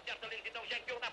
acerta, lentidão, já enviou na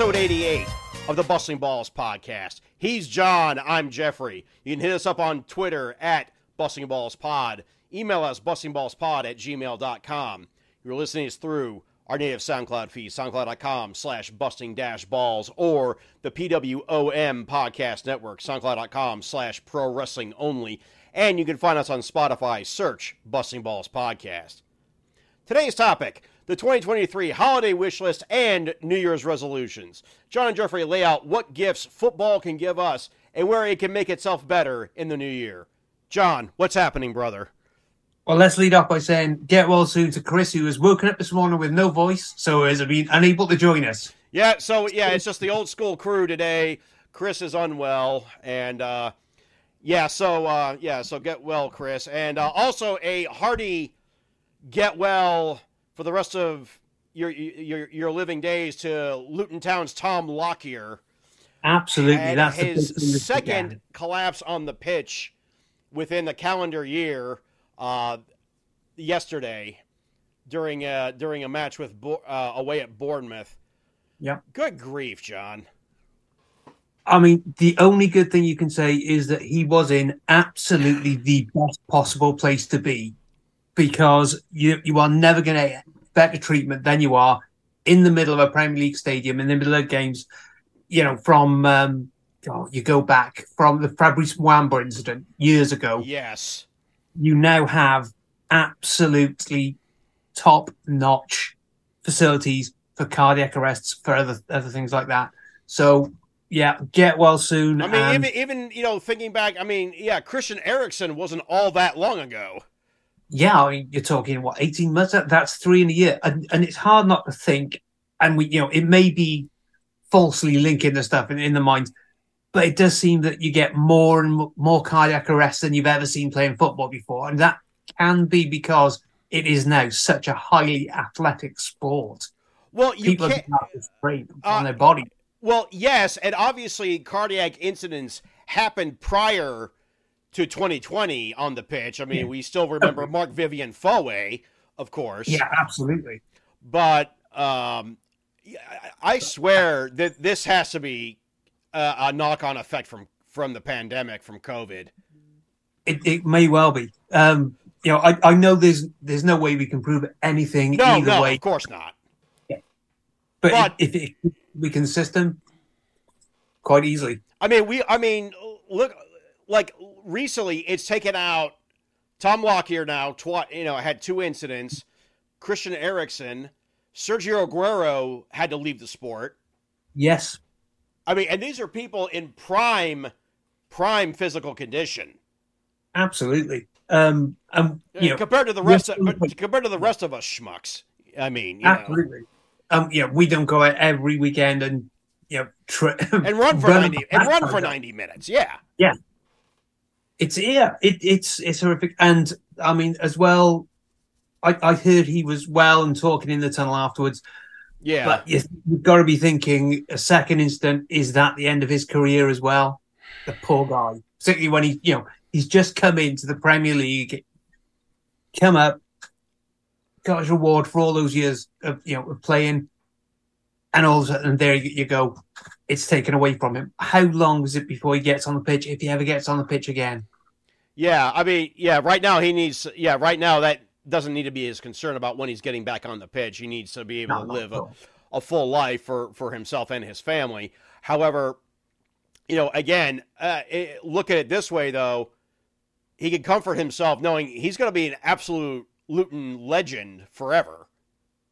Episode 88 of the Busting Balls podcast. He's Jon. I'm Geoffrey. You can hit us up on Twitter at Busting Balls Pod. Email us bustingballspod at gmail.com. You're listening us through our native SoundCloud feed, soundcloud.com slash busting dash balls, or the PWOM podcast network, soundcloud.com slash pro wrestling only. And you can find us on Spotify. Search Busting Balls Podcast. Today's topic the 2023 holiday wish list and New Year's resolutions. Jon and Geoffrey lay out what gifts football can give us and where it can make itself better in the new year. Jon, what's happening, brother? Well, let's lead off by saying get well soon to Chris, who has woken up this morning with no voice, so has been unable to join us. Yeah, so yeah, it's just the old school crew today. Chris is unwell, and uh, yeah, so uh, yeah, so get well, Chris, and uh, also a hearty get well for the rest of your your your living days to Luton Town's Tom Lockyer. Absolutely, And that's his big thing this second collapse on the pitch within the calendar year uh, yesterday during a, during a match with Bo- uh, away at Bournemouth. Yep. Good grief, Jon. I mean, the only good thing you can say is that he was in absolutely the best possible place to be, because you you are never going to get better treatment than you are in the middle of a Premier League stadium in the middle of games. You know, from um, oh, you go back from the Fabrice Muamba incident years ago. Yes. you now have absolutely top notch facilities for cardiac arrests for other other things like that. So yeah, get well soon. I mean, and- even even you know, thinking back, I mean, yeah, Christian Eriksen wasn't all that long ago. Yeah, I mean, you're talking what 18 months. That, that's three in a year, and and it's hard not to think. And we, you know, it may be falsely linking the stuff in, in the mind, but it does seem that you get more and more cardiac arrests than you've ever seen playing football before, and that can be because it is now such a highly athletic sport. Well, you People can't. strain Uh, on their body. Well, yes, and obviously cardiac incidents happened prior to 2020 on the pitch. I mean, Yeah. we still remember Marc Vivien Foé, of course. Yeah, absolutely. But um, I- swear that this has to be a, a knock-on effect from from the pandemic, from COVID. It, it may well be. Um, you know, I, I know there's there's no way we can prove anything No, either no, way, of course not. but, but- if, if it, we can system quite easily. I mean, we. I mean, look, like recently, it's taken out Tom Lockyer now. Twi- you know, had two incidents. Christian Eriksen, Sergio Aguero had to leave the sport. Yes, I mean, and these are people in prime, prime physical condition. absolutely. Um, um, you know, compared to the rest of, compared to the rest of us schmucks. I mean, know, absolutely. Um, know, we don't go out every weekend and you know tri- and run for Run ninety and run for ninety minutes. Yeah, yeah, It's yeah, it, it's it's horrific, and I mean as well. I, I heard he was well and talking in the tunnel afterwards. yeah. But you, you've got to be thinking a second instant is that the end of his career as well? The poor guy, particularly when he, you know, he's just come into the Premier League, come up, got his reward for all those years of you know of playing, and all of a sudden there you, you go, it's taken away from him. How long is it before he gets on the pitch, if he ever gets on the pitch again? Yeah, I mean, yeah. Right now, he needs. Yeah, right now that doesn't need to be his concern about when he's getting back on the pitch. He needs to be able No, to live at a, a full life for for himself and his family. However, you know, again, uh, it, look at it this way though, he can comfort himself knowing he's going to be an absolute Luton legend forever.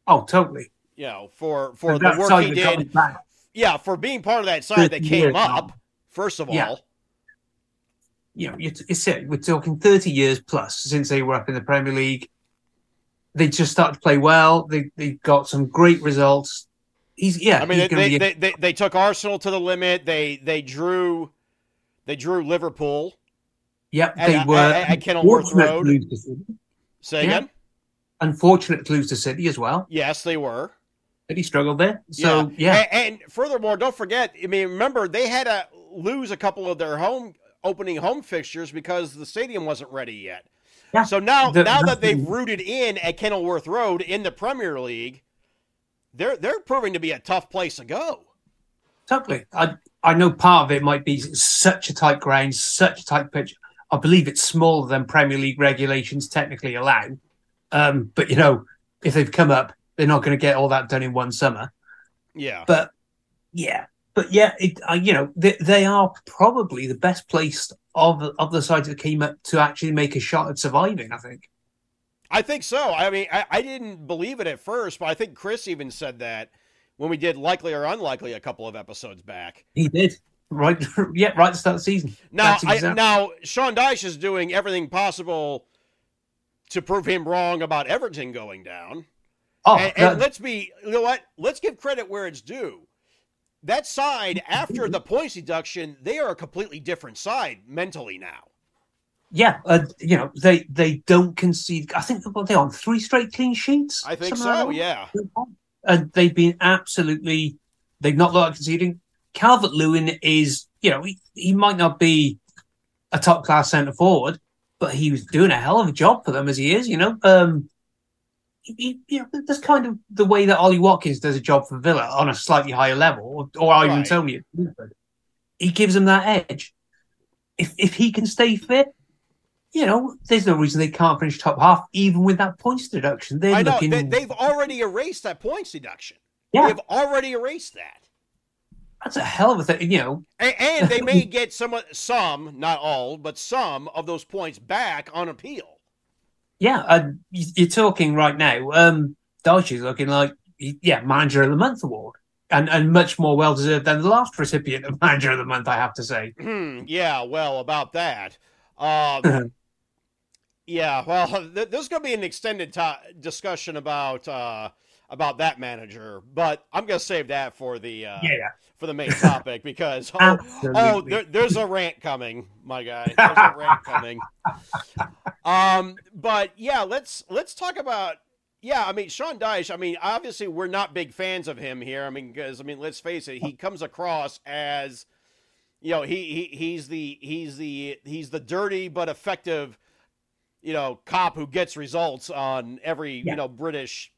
Oh, totally. You know, for for the work he did, yeah, for being part of that side that came up. First of Yeah. You know, it's, it's it. We're talking 30 years plus since they were up in the Premier League. They just started to play well. They they got some great results. He's yeah. I mean, they, they, a- they, they, took Arsenal to the limit. They they drew they drew Liverpool. Yep, they at- were at- at Kenilworth unfortunate Road. lose to City. Say Yeah. again? Unfortunate to lose to City as well. Yes, they were. City struggled there. So yeah, A- And, furthermore, don't forget. I mean, remember they had to lose a couple of their home opening home fixtures because the stadium wasn't ready yet. Yeah. So now, The- now the- that they've rooted in at Kenilworth Road in the Premier League, they're they're proving to be a tough place to go. totally. I I know part of it might be such a tight ground, such a tight pitch. I believe it's smaller than Premier League regulations technically allow. Um, but you know, if they've come up, they're not going to get all that done in one summer. Yeah. But yeah, but yeah, it, uh, you know, they, they are probably the best placed of the- of the sides that came up to actually make a shot at surviving. I think. I think so. I mean, I, I didn't believe it at first, but I think Chris even said that when we did likely or unlikely a couple of episodes back. He did. Right, yeah, right at the start of the season. Now, That's I, now Sean Dyche is doing everything possible to prove him wrong about Everton going down. oh, and, that- and let's be, you know what? Let's give credit where it's due. That side, after the points deduction, they are a completely different side mentally now. yeah, uh, you know, they they don't concede. I think what they on three straight clean sheets. I think so. like Yeah. And they've been absolutely. They've not looked like conceding. Calvert Lewin is, you know, he, he might not be a top class centre forward, but he was doing a hell of a job for them as he is. You know, um, you know, that's kind of the way that Ollie Watkins does a job for Villa on a slightly higher level, or, or Ivan Right. Toney. at Brentford. He gives them that edge. If if he can stay fit, you know, there's no reason they can't finish top half, even with that points deduction. They're I know. looking. They, they've already erased that points deduction. yeah, They've already erased that. that's a hell of a thing. You know, And, and they may get some, some, not all, but some of those points back on appeal. Yeah, uh, you- you're talking right now. Um, is looking like, yeah, manager of the month award, and and much more well deserved than the last recipient of manager of the month. I have to say. Hmm. Yeah. Well, about that. Um, yeah. Well, th- there's going to be an extended to- discussion about uh, about that manager, but I'm going to save that for the uh, yeah, for the main topic because oh, oh there, there's a rant coming, my guy. There's a rant coming. Um, but yeah, let's let's talk about. Yeah, I mean Sean Dyche. I mean, obviously we're not big fans of him here. I mean, because I mean, let's face it, he comes across as, you know, he, he he's the he's the he's the dirty but effective, you know, cop who gets results on every Yeah. you know British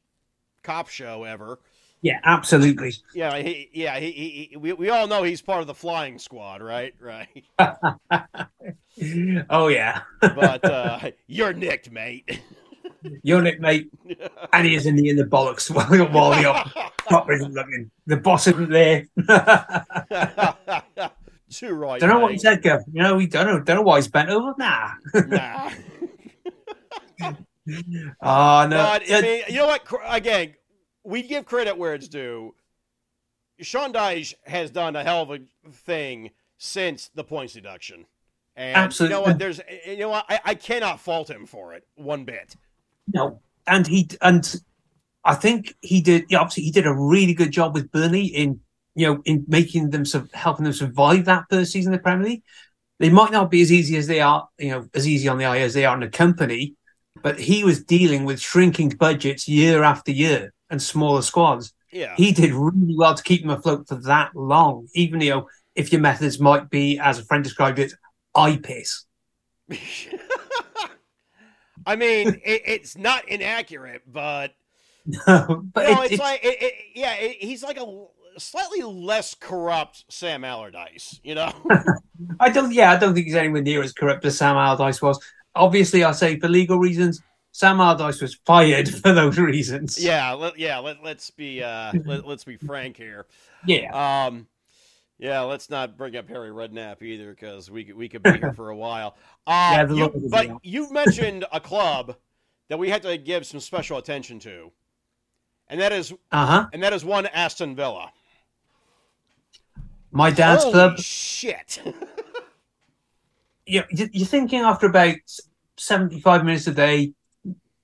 cop show ever. yeah, absolutely. Yeah, he, yeah, he, he, we, we all know he's part of the flying squad, right? Right. oh yeah, But uh, you're nicked, mate. your nick, mate, and he is in the in the bollocks while while the op- top isn't looking. The boss isn't there. Too right. don't know what he mate. said, Gav. You know, we don't know. Don't know why he's bent over. Nah. Nah. Oh no. But I mean, you know what? Again, we give credit where it's due. Sean Dyche has done a hell of a thing since the points deduction, and Absolutely. you know what? There's, you know what? I, I cannot fault him for it one bit. No, and he and I think he did. Yeah, obviously, he did a really good job with Burnley in you know in making them helping them survive that first season of the Premier League. They might not be as easy as they are, you know, as easy on the eye as they are in the company, but he was dealing with shrinking budgets year after year and smaller squads. Yeah. He did really well to keep them afloat for that long, even you know if your methods might be, as a friend described it, eye piss. I mean, it, it's not inaccurate, but no, but you know, it- it's, like, it, yeah, he's like a slightly less corrupt Sam Allardyce. You know. I don't. Yeah, I don't think he's anywhere near as corrupt as Sam Allardyce was. Obviously, I say for legal reasons, Sam Allardyce was fired for those reasons. Yeah, let, yeah. Let, let's be uh, let, let's be frank here. Yeah. Um, yeah, let's not bring up Harry Redknapp either because we could- we could be here for a while. Uh, Yeah, you, but you mentioned a club that we had to give some special attention to, and that is Uh huh. and that is one Aston Villa. My dad's Holy club. shit! You, you- you're thinking after about 75 minutes a day,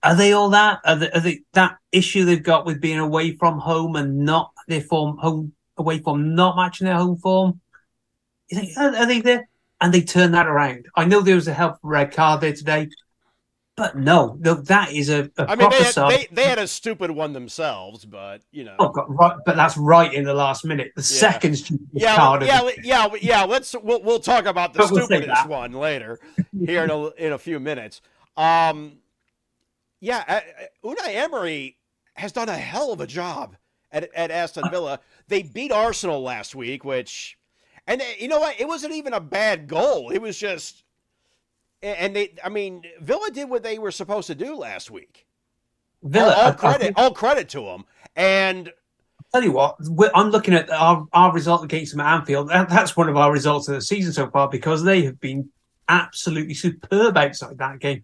are they all that? Are they, are they that issue they've got with being away from home and not their form home away from not matching their home form? You think are, are they there? And they turn that around. I know there was a help red card there today, but no, no, that is a, a I mean, they had, they they had a stupid one themselves, but you know. Oh God, right, but that's right in the last minute. The Yeah. second stupidest Yeah, card. yeah, of the- yeah, yeah. Let's we'll, we'll talk about the But we'll stupidest one later here in a, in a few minutes. Um, yeah, uh, uh, Unai Emery has done a hell of a job at at Aston Villa. They beat Arsenal last week, which, and uh, you know what? It wasn't even a bad goal. It was just, and they, I mean, Villa did what they were supposed to do last week. Villa, all, all credit, think- all credit to them. And tell you what, I'm looking at our, our result against them at Anfield. That, that's one of our results of the season so far because they have been absolutely superb outside that game.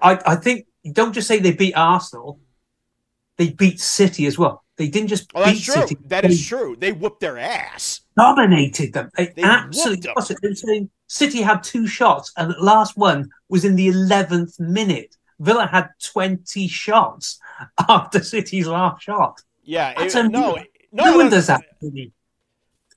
I, I think don't just say they beat Arsenal; they beat City as well. They didn't just oh, beat true. City; That is true. They whooped their ass. dominated them. They, They absolutely. them. They were saying City had two shots, and the last one was in the eleventh minute. Villa had twenty shots after City's last shot. Yeah, it, no, no, no one does that.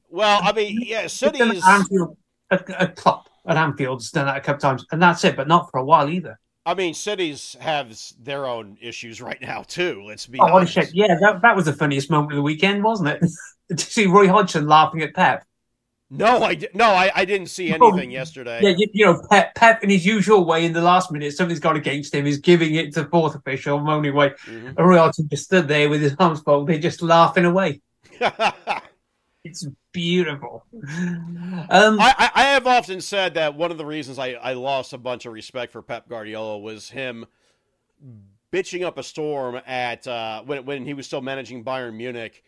Well, I mean, yeah, They've done it City's. Anfield, a, a club at Anfield's done that a couple times, and that's it. But not for a while either. I mean, cities have their own issues right now too. Let's be Oh, honest. Yeah, that, that was the funniest moment of the weekend, wasn't it? to see Roy Hodgson laughing at Pep. No, I di- no, I, I didn't see Oh, anything yesterday. Yeah, you, you know, Pep, Pep in his usual way in the last minute, something's gone against him. He's giving it to fourth official, moaning away. Mhm. And just stood there with his arms folded, just laughing away. It's beautiful. Um, I, I, I have often said that one of the reasons I, I lost a bunch of respect for Pep Guardiola was him bitching up a storm at uh, when when he was still managing Bayern Munich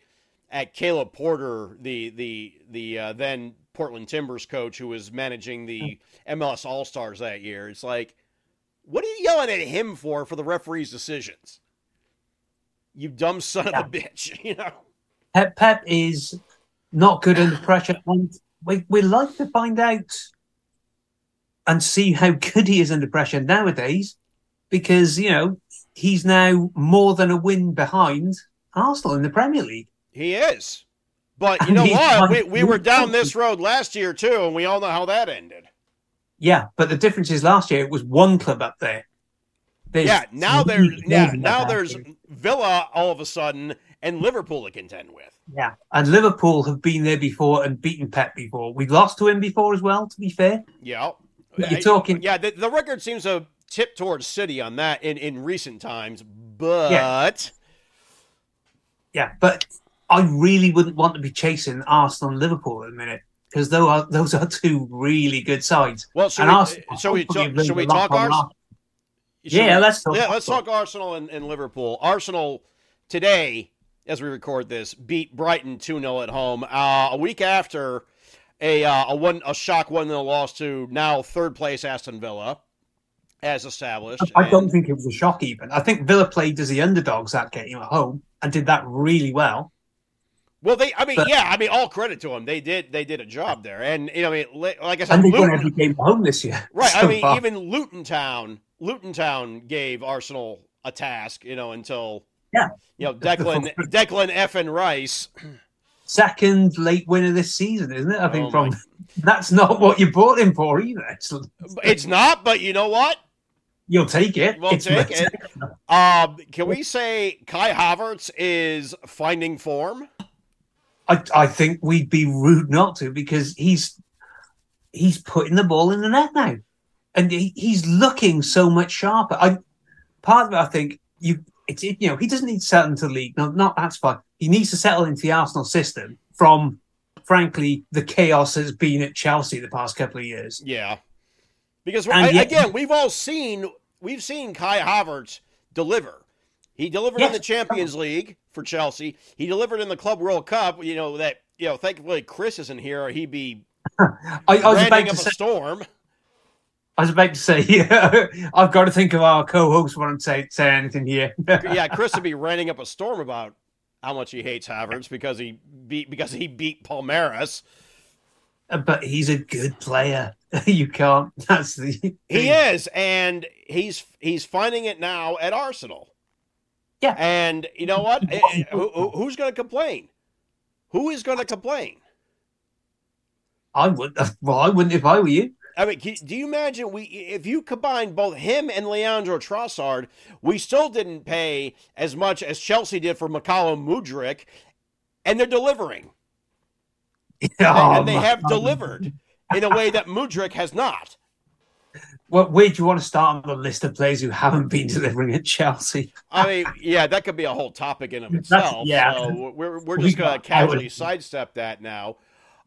at Caleb Porter, the the the uh, then Portland Timbers coach who was managing the MLS All Stars that year. It's like, what are you yelling at him for for the referee's decisions? You dumb son Yeah. of a bitch, you know. Pep, Pep is not good under pressure, and we we like to find out and see how good he is under pressure nowadays, because you know he's now more than a win behind Arsenal in the Premier League. He is. But you know what? We, we were down this road last year too, and we all know how that ended. Yeah, but the difference is last year it was one club up there. There's yeah, now there's yeah, now there's. Villa all of a sudden and Liverpool to contend with. yeah, and Liverpool have been there before and beaten Pep before. We lost to him before as well. To be fair, Yeah. But you're talking- Yeah, the, the record seems to tip towards City on that in, in recent times, but Yeah, but I really wouldn't want to be chasing Arsenal and Liverpool at the minute because those are those are two really good sides. well, should and we, Arsenal, shall we, hopefully, talk, learned we talk Arsenal? Yeah, let's talk Yeah, let's Arsenal. talk Arsenal and, and Liverpool. Arsenal today, as we record this, beat Brighton 2 0 at home. Uh, a week after a uh, a one a shock 1 0 loss to now third place Aston Villa, as established. I don't And- think it was a shock. Even I think Villa played as the underdogs that game at home and did that really well. Well, they, I mean, But- yeah, I mean, all credit to them. They did, they did a job there, and you know, I mean, like I said, And they've Luton- every game home this year. right? I mean, far. even Luton Town, Luton Town gave Arsenal a task, you know, until Yeah. you know, Declan, Declan F and Rice. second late winner this season, isn't it? I think Oh, from my- that's not what you bought him for either. It's, It's not, but you know what? you'll take it. We'll It's take it. Um, can we say Kai Havertz is finding form? I, I think we'd be rude not to because he's he's putting the ball in the net now, and he, he's looking so much sharper. I part of it, I think you it's it, you know he doesn't need to settle into the league. No, not that's fine. He needs to settle into the Arsenal system from, frankly, the chaos that's been at Chelsea the past couple of years. Yeah, because I, yet- again, we've all seen we've seen Kai Havertz deliver. He delivered in the Champions League for Chelsea. He delivered in the Club World Cup. You know that you know. Thankfully, Chris isn't here, or he'd be I, I was about to say. a storm. I was about to say. yeah, I've got to think of our co-host when I'm say say anything here. yeah, Chris would be ranting up a storm about how much he hates Havertz because he beat because he beat Palmeiras. Uh, but he's a good player. you can't. That's the. He is, and he's he's finding it now at Arsenal. Yeah. And you know what? Eh, eh, who, who- who's going to complain? Who is going to complain? I would. Well, I wouldn't if I were you. I mean, do you imagine we if you combine both him and Leandro Trossard, we still didn't pay as much as Chelsea did for Mykhailo Mudryk, and they're delivering. And they, Oh, and they have God. delivered in a way that Mudryk has not. Well, where do you want to start on the list of players who haven't been delivering at Chelsea? I mean, yeah, that could be a whole topic in of That's- itself. yeah. So we're we're We just going to I would- casually sidestep that now.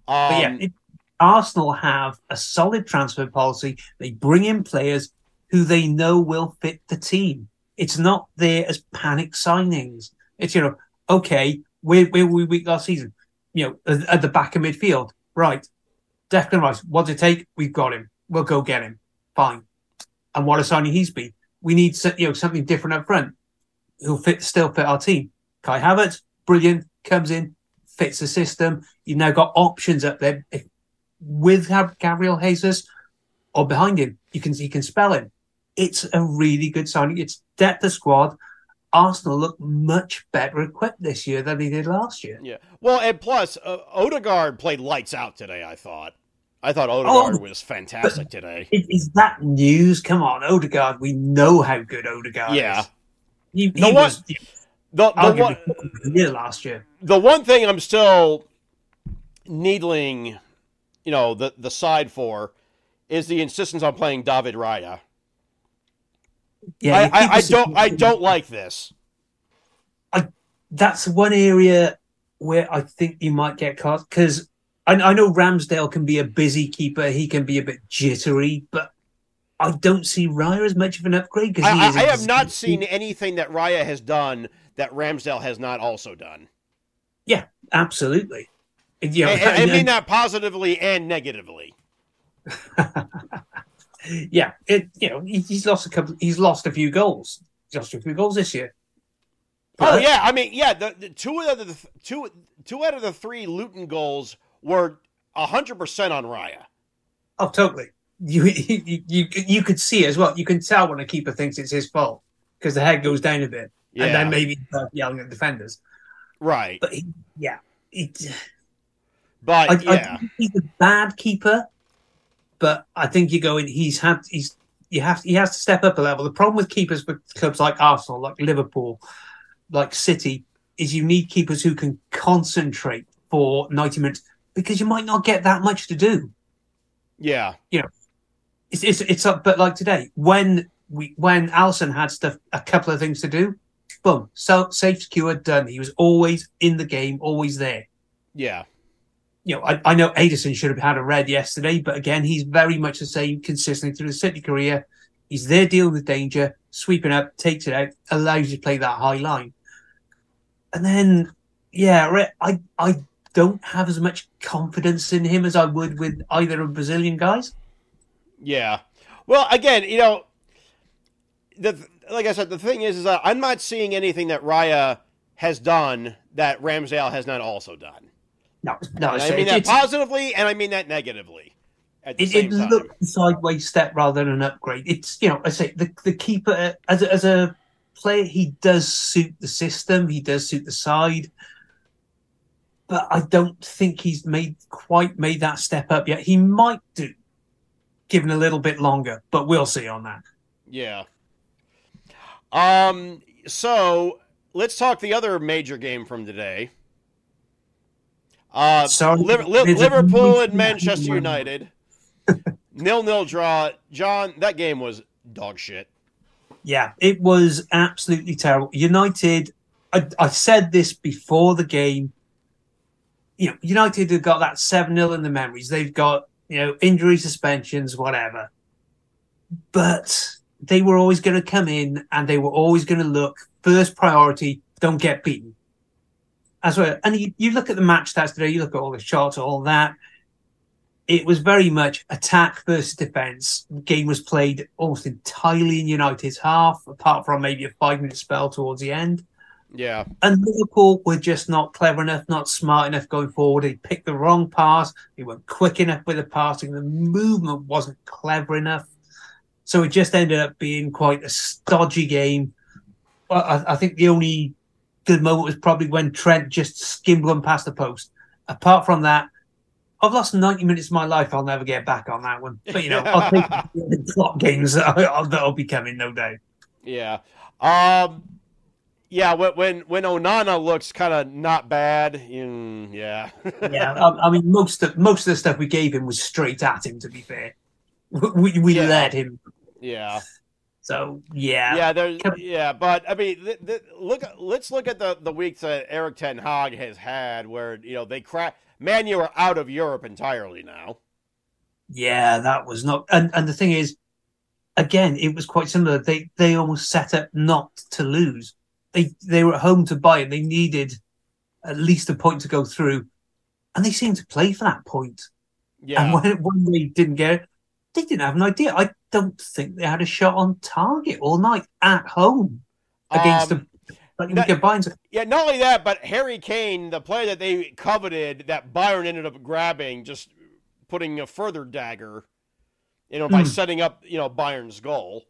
But yeah, Um, it, Arsenal have a solid transfer policy. They bring in players who they know will fit the team. It's not there as panic signings. It's you know, okay, where where were we weak last season? You know, at, at the back of midfield, right? Declan Rice, what's it take? We've got him. We'll go get him. Fine. And what a signing he's been. We need you know something different up front. Who'll fit still fit our team. Kai Havertz, brilliant, comes in, fits the system. You've now got options up there. If, with Gabriel Jesus or behind him, you can you can spell him. It's a really good signing. It's depth of squad. Arsenal look much better equipped this year than they did last year. yeah. Well, and plus, uh, Odegaard played lights out today. I thought. I thought Odegaard Oh, was fantastic today. Is, that news? Come on, Odegaard. We know how good Odegaard Yeah. is. He, he The one- was The the one, year last year. the one thing I'm still needling, you know, the the side for, is the insistence on playing David Raya. Yeah, I, I, I don't I don't like this. that's one area where I think you might get caught because I, I know Ramsdale can be a busy keeper. He can be a bit jittery, but I don't see Raya as much of an upgrade because I, I. I have not seen anything that Raya has done that Ramsdale has not also done. Yeah, absolutely. And, you know, I, mean that positively and negatively. yeah, it you know he's lost a couple. He's lost a few goals. He's lost a few goals this year. Oh yeah, I mean yeah, the, the two out of the th- two two out of the three Luton goals were hundred percent on Raya. Oh, totally. You, you you you could see as well. You can tell when a keeper thinks it's his fault because the head goes down a bit, Yeah, and then maybe yelling at defenders. right. But he, yeah, it, But I, I yeah, think he's a bad keeper, but I think you're going. He's had. He's you have. He has to step up a level. The problem with keepers with clubs like Arsenal, like Liverpool, like City, is you need keepers who can concentrate for ninety minutes because you might not get that much to do. yeah, you know, It's it's it's up. But like today, when we when Alisson had stuff, a couple of things to do, boom, so safe, secure, done. He was always in the game, always there. yeah, you know, I, I know Ederson should have had a red yesterday, but again, he's very much the same consistently through the City career. He's there dealing with danger, sweeping up, takes it out, allows you to play that high line. And then, yeah, I I don't have as much confidence in him as I would with either of Brazilian guys. yeah. Well, again, you know, the like I said, the thing is, is I'm not seeing anything that Raya has done that Ramsdale has not also done. No, no, I mean that positively, and I mean that negatively. At the it, same it time, looked sideways step rather than an upgrade. It's you know, I say the the keeper as a, as a player, he does suit the system, he does suit the side, but I don't think he's made quite made that step up yet. He might do, given a little bit longer, but we'll see on that. Yeah. Um. So let's talk the other major game from today. Uh, Sorry, Liv- Liv- Liverpool and Manchester United. nil nil draw. Jon, that game was dog shit. Yeah, it was absolutely terrible. United, I, I said this before the game. You know, United have got that 7 0 in the memories. They've got, you know, injury suspensions, whatever. But they were always going to come in and they were always going to look first priority, don't get beaten. As well, and you, you look at the match stats today, you look at all the shots, all that. It was very much attack versus defense. The game was played almost entirely in United's half, apart from maybe a five minute spell towards the end. Yeah. And Liverpool were just not clever enough, not smart enough going forward. They picked the wrong pass. They weren't quick enough with the passing. The movement wasn't clever enough. So it just ended up being quite a stodgy game. I, I think the only good moment was probably when Trent just skimmed one past the post. Apart from that, I've lost 90 minutes of my life. I'll never get back on that one. But, you know, I'll take the clock games that'll, that'll be coming, no doubt. Yeah. Um, yeah, when when, when Onana looks kind of not bad, mm, yeah. yeah, I, I, mean, most of most of the stuff we gave him was straight at him. To be fair, we we yeah. led him. Yeah. So yeah, yeah, there's yeah, but I mean, th- th- look, let's look at the the weeks that Erik Ten Hag has had, where you know they crack. Man, you are out of Europe entirely now. Yeah, that was not, and and the thing is, again, it was quite similar. They they almost set up not to lose they they were at home to buy and they needed at least a point to go through, and they seemed to play for that point. Yeah. And when, when they didn't get it, they didn't have an idea. I don't think they had a shot on target all night at home against um, the. Like not. Yeah, not only that, but Harry Kane, the player that they coveted, that Bayern ended up grabbing, just putting a further dagger, you know, by mm. setting up, you know, Bayern's goal.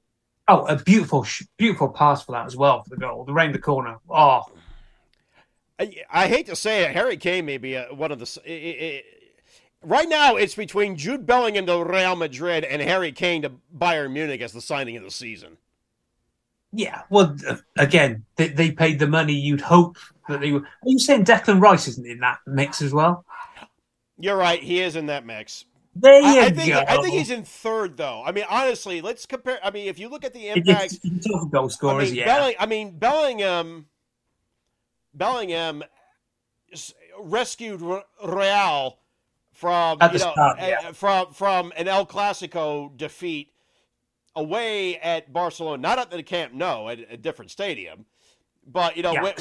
Oh, a beautiful, beautiful pass for that as well for the goal, the around the corner. Oh, I, I hate to say it, Harry Kane may be a, one of the. It, it, right now, it's between Jude Bellingham to Real Madrid and Harry Kane to Bayern Munich as the signing of the season. Yeah, well, uh, again, they, they paid the money. You'd hope that they were. Are you saying Declan Rice isn't in that mix as well? You're right. He is in that mix. There you I, I think, go. I think he's in third, though. I mean, honestly, let's compare. I mean, if you look at the impact, goal scorers, I mean, yeah. Belling, I mean, Bellingham, Bellingham rescued Real from you know yeah. from from an El Clasico defeat away at Barcelona, not at the Camp Nou, at a different stadium, but you know, yeah,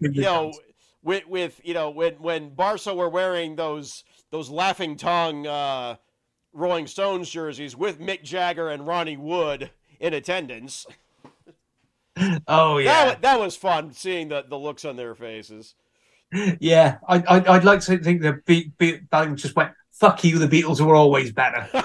you know, with, with you know when when Barca were wearing those those laughing tongue uh, Rolling Stones jerseys with Mick Jagger and Ronnie Wood in attendance. Oh yeah, that, that was fun seeing the, the looks on their faces. Yeah, I, I would like to think the Beat Beat just went fuck you. The Beatles were always better.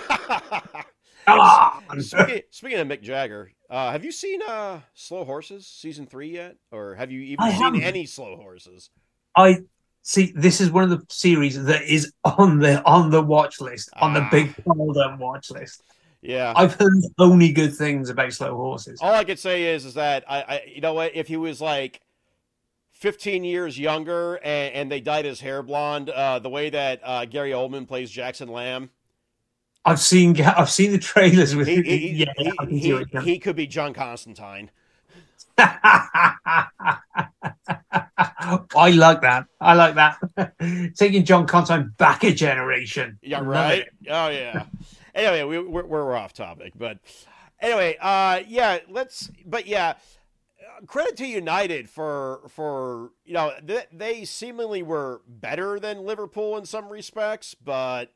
Speaking, speaking, of Mick Jagger, uh, have you seen uh, Slow Horses season three yet, or have you even I seen haven't. any Slow Horses? I see this is one of the series that is on the on the watch list on the Ah. big folder watch list Yeah. i've heard only good things about slow horses All I could say is, is that I, I, you know what? If he was like 15 years younger and, and they dyed his hair blonde, uh, the way that uh, Gary Oldman plays Jackson Lamb, i've seen i've seen the trailers with he, he, yeah he, he, see it now. he could be John Constantine. I like that. I like that. Taking John Constantine back a generation. Yeah, right. Oh yeah. anyway, we, we're we're off topic, but anyway, uh, yeah, let's. But yeah, credit to United for for you know th- they seemingly were better than Liverpool in some respects, but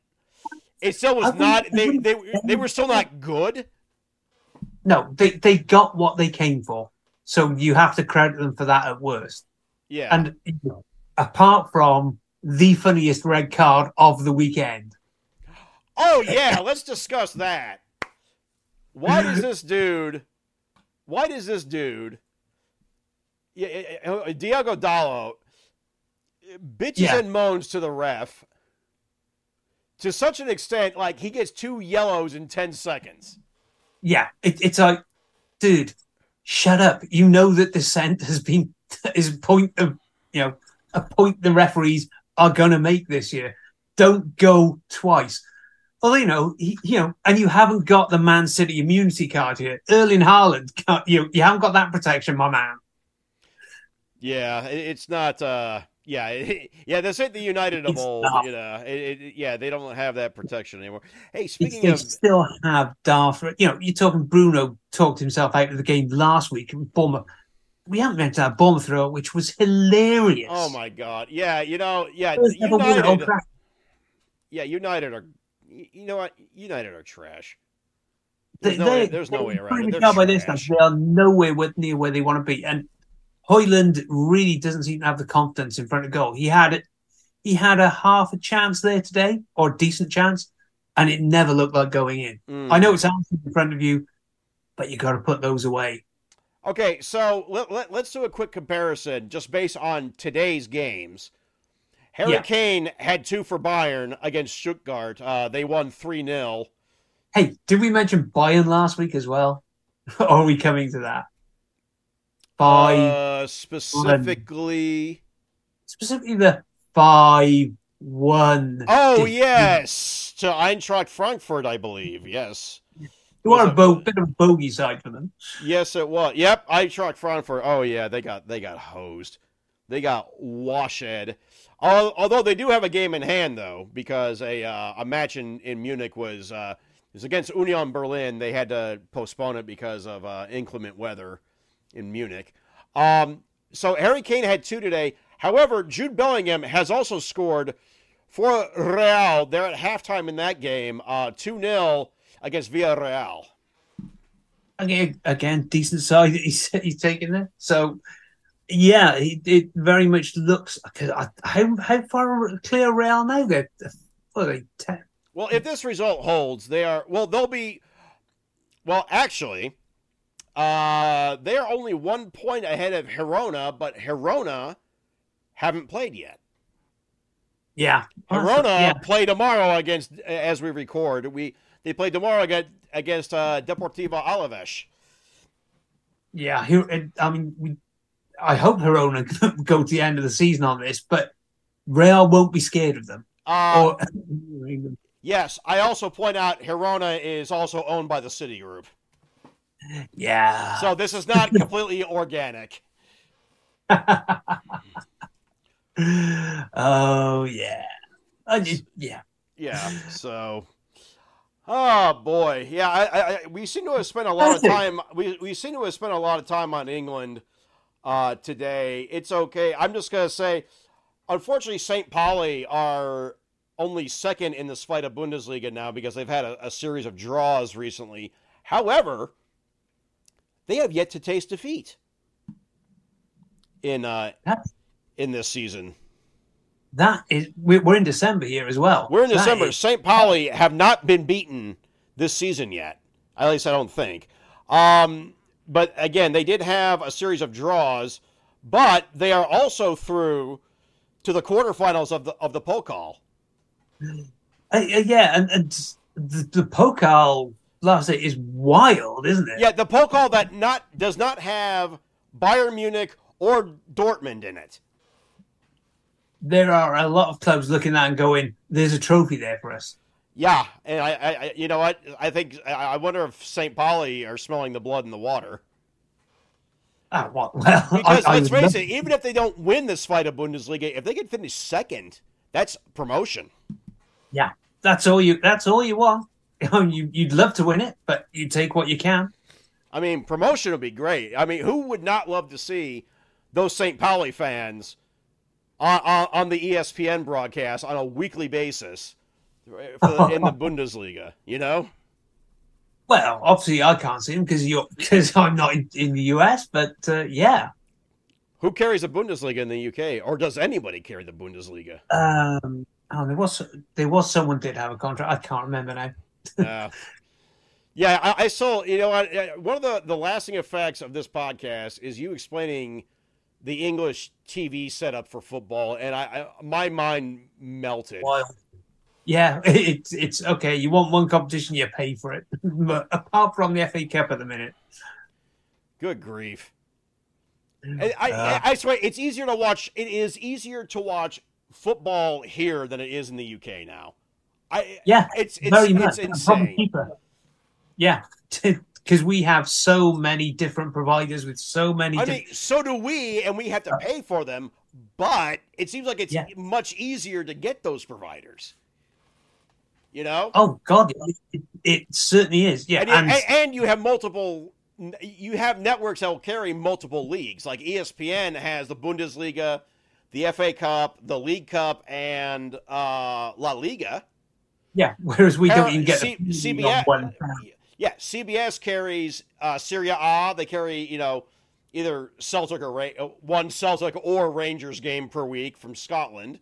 it still was wouldn't- They they they were still not good. No, they they got what they came for. So you have to credit them for that at worst. Yeah. And apart from the funniest red card of the weekend, Oh yeah, let's discuss that. Why does this dude? Why does this dude? Yeah, uh, Diogo Dalot bitches Yeah. and moans to the ref to such an extent, like he gets two yellows in ten seconds. yeah, it, it's like, dude, shut up. You know that dissent has been is a point of you know a point the referees are going to make this year. Don't go twice. Well, you know, he, you know, and you haven't got the Man City immunity card here. Erling Haaland, you you haven't got that protection, my man. Yeah, it's not. uh Yeah, yeah, this ain't the United of old. You know, it, it, yeah, they don't have that protection anymore. Hey, speaking they of, still have Darth. You know, you're talking Bruno talked himself out of the game last week. Bournemouth. We haven't mentioned that Bournemouth throw, which was hilarious. oh my god, yeah, you know, yeah, First ever win at Old United, yeah, United are, you know what, United are trash. They- There's no, way, they- there's no way around it. They're by this time. They are nowhere with- near where they want to be. And Højlund really doesn't seem to have the confidence in front of goal. He had it. He had a half a chance there today, or a decent chance, and it never looked like going in. Mm. I know it's out in front of you, but you got to put those away. Okay, so let, let, us do a quick comparison just based on today's games. Harry Yeah. Kane had two for Bayern against Stuttgart. Uh, they won 3 0. Hey, did we mention Bayern last week as well? or are we coming to that? Five, Uh, specifically. specifically the five one. Oh, yes. To Eintracht Frankfurt, I believe. Yes. You are a bo- bit of a bogey side for them. Yes, it was. Yep, Eintracht Frankfurt. Oh, yeah, they got they got hosed. They got washed. Although they do have a game in hand, though, because a uh, a match in, in Munich was uh, was against Union Berlin. They had to postpone it because of uh, inclement weather in Munich. Um, so Harry Kane had two today. However, Jude Bellingham has also scored for Real. They're at halftime in that game, uh, two 0 against Villarreal. Again, again, decent side he's he's taking there. So, yeah, it, it very much looks. I, how how far clear Real now? They're what they ten? Well, if this result holds, they are well. They'll be well. Actually, uh, they are only one point ahead of Girona, but Girona haven't played yet. Yeah, Girona Yeah, play tomorrow against as we record. We they play tomorrow against against uh, Deportivo Alaves. yeah. Here, I mean, we, I hope Girona go to the end of the season on this, but Real won't be scared of them. Uh, Or yes, I also point out Girona is also owned by the City Group, yeah. so this is not completely organic. oh yeah. I just, yeah. Yeah. So, oh boy, yeah. I, I, I we seem to have spent a lot of time. We we seem to have spent a lot of time on England uh, today. It's okay. I'm just gonna say, unfortunately, St. Pauli are only second in this fight of Bundesliga now because they've had a, a series of draws recently. However, they have yet to taste defeat in uh, That's in this season. that is we're, we're in December here as well. We're in That December. St. Pauli have not been beaten this season yet. At least I don't think. Um, but again, they did have a series of draws, but they are also through to the quarterfinals of the of the Pokal. Uh, yeah, and, and the, the Pokal last night is wild, isn't it? Yeah, the Pokal that not does not have Bayern Munich or Dortmund in it. There are a lot of clubs looking at and going, "There's a trophy there for us." Yeah, and I, I I- you know what? I think I I wonder if St. Pauli are smelling the blood in the water. Ah, what? Well, Because I, I let's would face love- it, even if they don't win this fight of Bundesliga, if they can finish second, that's promotion. Yeah, that's all you. That's all you want. you you'd love to win it, but you take what you can. I mean, promotion would be great. I mean, who would not love to see those St. Pauli fans on, on, on the ESPN broadcast on a weekly basis for the, in the Bundesliga? You know, Well, obviously, I can't see him because you're because I'm not in, in the US. But uh, yeah, who carries the Bundesliga in the UK, or does anybody carry the Bundesliga? um, oh, there was there was someone did have a contract. I can't remember now. Uh, yeah, I, I saw. You know, I, I- one of the the lasting effects of this podcast is you explaining the English TV setup for football, and I, I my mind melted. Yeah, it's it's okay. You want one competition, you pay for it. but apart from the FA Cup at the minute, Good grief! I, I, Uh. I swear, it's easier to watch. It is easier to watch football here than it is in the UK now. I yeah, it's it's, very it's much. Probably insane. cheaper. Yeah, because we have so many different providers with so many. I di- mean, so do we, and we have to pay for them. but it seems like it's Yeah. much easier to get those providers. You know, Oh God, it, it certainly is. Yeah, and, you- and, and, you have multiple. You have networks that will carry multiple leagues. Like ESPN has the Bundesliga, the FA Cup, the League Cup, and uh, La Liga. Yeah. Whereas we Uh, don't even get C- CBS. one. Yeah, CBS carries uh, Serie A. They carry you know either Celtic or Ra- uh, one Celtic or Rangers game per week from Scotland.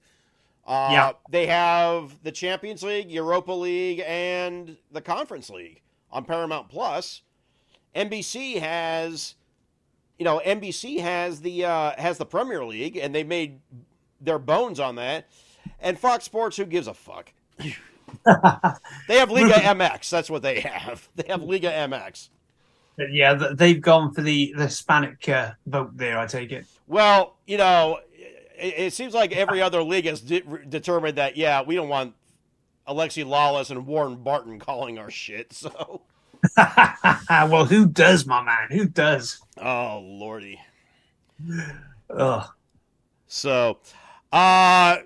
Uh, Yeah. They have the Champions League, Europa League, and the Conference League on Paramount Plus. NBC has, you know, NBC has the uh, has the Premier League, and they made their bones on that. And Fox Sports, who gives a fuck? They have Liga MX. That's what they have. They have Liga MX. yeah, they've gone for the the Hispanic uh, vote there. I take it. Well, you know, it, it seems like every other league has de- determined that yeah, we don't want Alexi Lalas and Warren Barton calling our shit. So, well, who does, my man? Who does? oh lordy. Ugh. So, uh,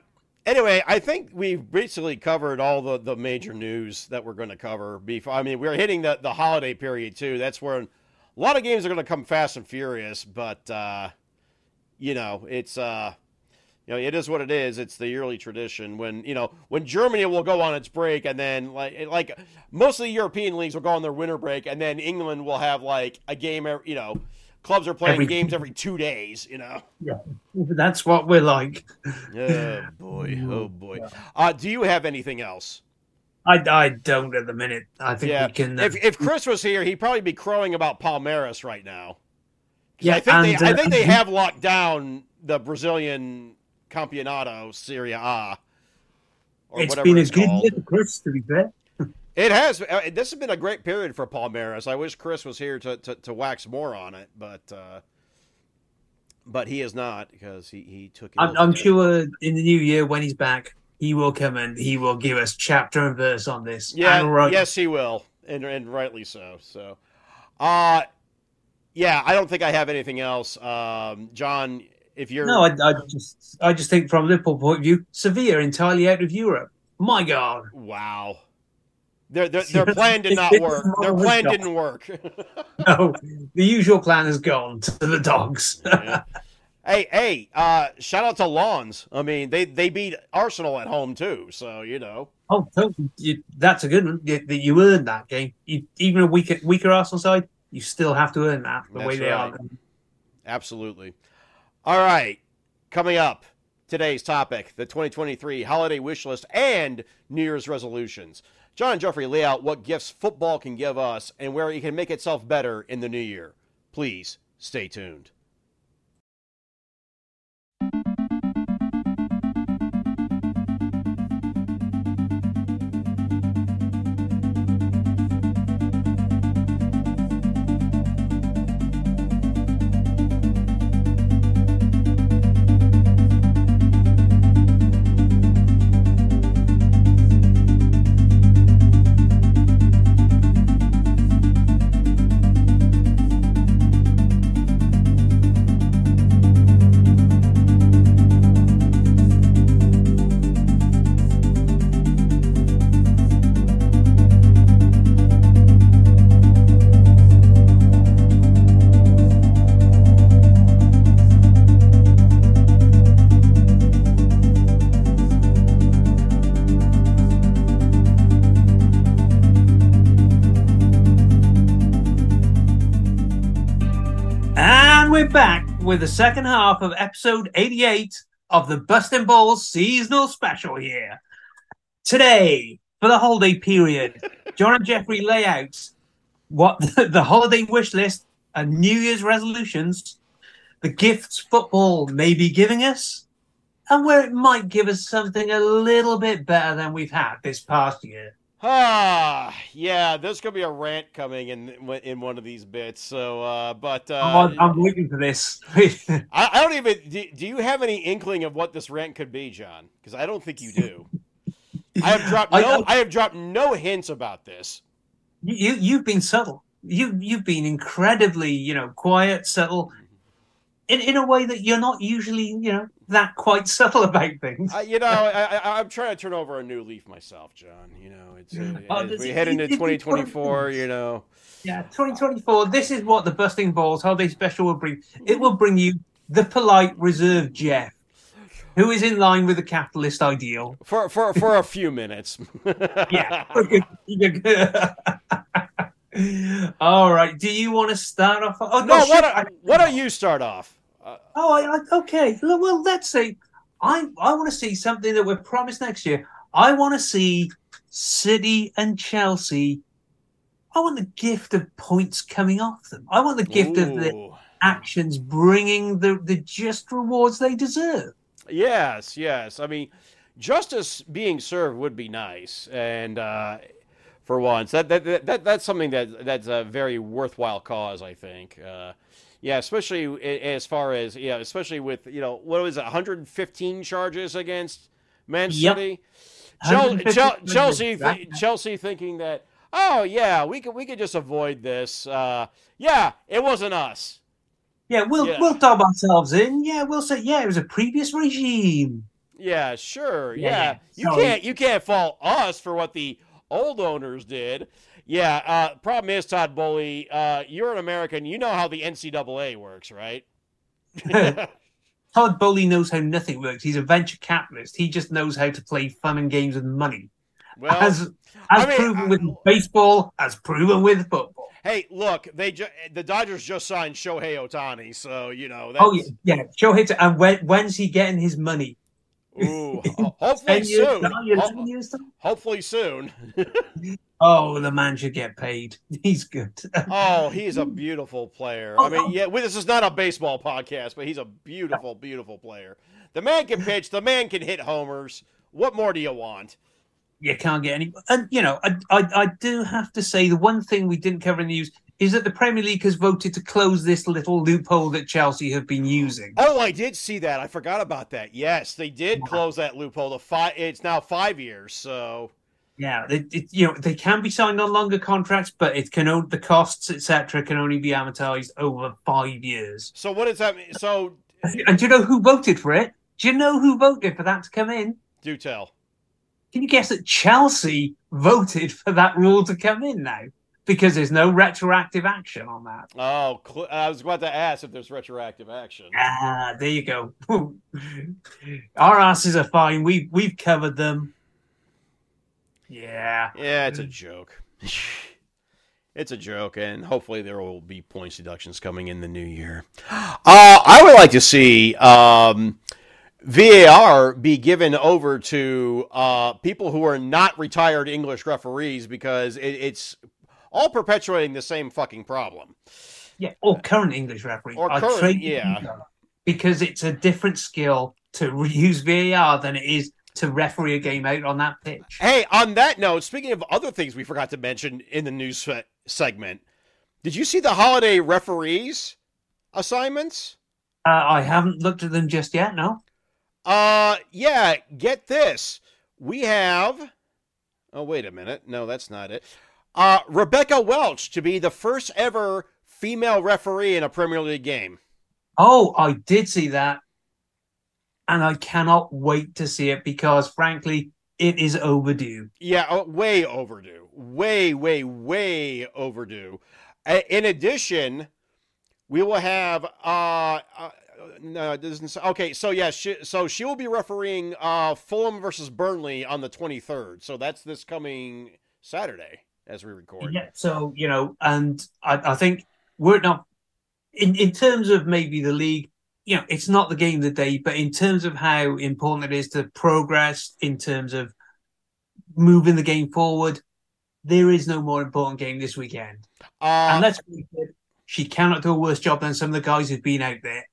anyway, I think we've basically covered all the, the major news that we're going to cover. Before, I mean, we're hitting the, the holiday period too. That's where a lot of games are going to come fast and furious. But uh, you know, it's uh, you know, it is what it is. It's the yearly tradition when you know when Germany will go on its break, and then like like most of the European leagues will go on their winter break, and then England will have like a game. You know, clubs are playing Every- games every two days. You know. Yeah, that's what we're like. Oh boy! Oh boy! Uh, do you have anything else? I, I don't at the minute. I think Yeah. we can. uh, If if Chris was here, he'd probably be crowing about Palmeiras right now. Yeah, I think they and, I uh, think they have locked down the Brazilian Campeonato Serie A. Or it's been a it's good called. year for Chris, to be fair. It has. uh, This has been a great period for Palmeiras. I wish Chris was here to, to, to wax more on it, but uh, but he is not because he, he took. I'm, I'm sure in the new year when he's back, he will come and he will give us chapter and verse on this. Yeah, right- yes, he will, and and rightly so. So, uh yeah, I don't think I have anything else. Um, Jon, if you're No, I, I just I just think from Liverpool point of view, Sevilla entirely out of Europe. My God. wow, their their, their plan did not work. Their plan didn't work. No, the usual plan has gone to the dogs. Yeah. Hey, hey, uh, shout out to Lens. I mean, they they beat Arsenal at home too, so you know. Oh. You, that's a good one. You, that you earned that game. You, even a weaker, weaker Arsenal side, you still have to earn that the That's way they right. are. Absolutely. All right. Coming up, today's topic the 2023 holiday wish list and New Year's resolutions. Jon and Geoffrey lay out what gifts football can give us and where it can make itself better in the new year. Please stay tuned. With the second half of episode 88 of the Bustin' Balls seasonal special here. Today, for the holiday period, Jon and Geoffrey lay out what the, the holiday wish list and New Year's resolutions, the gifts football may be giving us, and where it might give us something a little bit better than we've had this past year. Ah, yeah, there's going to be a rant coming in in one of these bits. So, uh, but uh, I'm, I'm waiting for this. I, I don't even. Do, do you have any inkling of what this rant could be, Jon? Because I don't think you do. I have dropped no. know. I have dropped no hints about this. you you've been subtle. You you've been incredibly, you know, quiet, subtle. in, in a way that you're not usually, you know, that quite subtle about things. Uh, you know, I, I, I'm trying to turn over a new leaf myself, Jon. You know, it's uh, Oh, we head into it- it- 2024. You know, Yeah, 2024. This is what the Busting Balls Holiday Special will bring. It will bring you the polite, reserved Jeff, who is in line with the capitalist ideal. for for for a few minutes. Yeah. All right. Do you want to start off? Oh no, shit, why I- why don't you start off? Uh, Oh, I, I, okay. Well, let's see. I I want to see something that we're promised next year. I want to see City and Chelsea. I want the gift of points coming off them. I want the gift of the actions bringing the, the just rewards they deserve. Yes, yes. I mean, justice being served would be nice, and uh, for once, that, that that that that's something that that's a very worthwhile cause. I think. Uh, yeah, especially as far as yeah, especially with you know what was it, 115 charges against Man Yep. City. Chel- 115 Chel- Chelsea, th- Chelsea thinking that oh yeah, we could we could just avoid this. Uh, yeah, it wasn't us. Yeah, we'll Yeah. we'll dob ourselves in. Yeah, we'll say yeah, it was a previous regime. Yeah, sure. Yeah, Yeah, you So- can't you can't fault us for what the old owners did. Yeah. Uh, problem is, Todd Boehly, uh, you're an American. You know how the NCAA works, right? Todd Boehly knows how nothing works. He's a venture capitalist. He just knows how to play fun and games with money. well, as as I mean, proven I- with baseball, as proven with football. hey, look, they ju- the Dodgers just signed Shohei Ohtani, so you know that's Oh yeah, yeah. Show hit and when when's he getting his money? Ooh, hopefully soon. years, Ho- eleven hopefully soon. Oh, the man should get paid. He's good. Oh, he's a beautiful player. I mean, yeah, this is not a baseball podcast, but he's a beautiful, beautiful player. The man can pitch. The man can hit homers. What more do you want? you can't get any. And you know, I, I I do have to say the one thing we didn't cover in the news is that the Premier League has voted to close this little loophole that Chelsea have been using. Oh, I did see that. I forgot about that. Yes, they did close that loophole. The five. It's now five years. So Yeah, it, it, you know they can be signed on longer contracts, but it can the costs etc. can only be amortized over five years. so what does that mean? So And do you know who voted for it? Do you know who voted for that to come in? do tell. Can you guess that Chelsea voted for that rule to come in now? Because there's no retroactive action on that. Oh, cl- I was about to ask if there's retroactive action. Ah, there you go. Our asses are fine. We we've covered them. Yeah. Yeah, it's a joke. It's a joke, and hopefully there will be points deductions coming in the new year. Uh, I would like to see um, VAR be given over to uh, people who are not retired English referees because it, it's all perpetuating the same fucking problem. Yeah. Or current English referee. Or I'd current, yeah. Because it's a different skill to use VAR than it is to referee a game out on that pitch. Hey, on that note, speaking of other things we forgot to mention in the news segment, did you see the holiday referees assignments? Uh, I haven't looked at them just yet. No. Uh, yeah, get this. We have. Oh, wait a minute. No, that's not it. Uh, Rebecca Welch to be the first ever female referee in a Premier League game. Oh, I did see that, and I cannot wait to see it because, frankly, it is overdue. Yeah, oh, way overdue. Way, way, way overdue. In addition, we will have. Uh, uh, no, it doesn't. Okay, so yeah, she, so she will be refereeing uh, Fulham versus Burnley on the twenty third. So that's this coming Saturday as we record. Yeah. So you know, and I, I think we're not in in terms of maybe the league. You know, it's not the game of the day, but in terms of how important it is to progress, in terms of moving the game forward, there is no more important game this weekend. Uh, and let's be clear, she cannot do a worse job than some of the guys who've been out there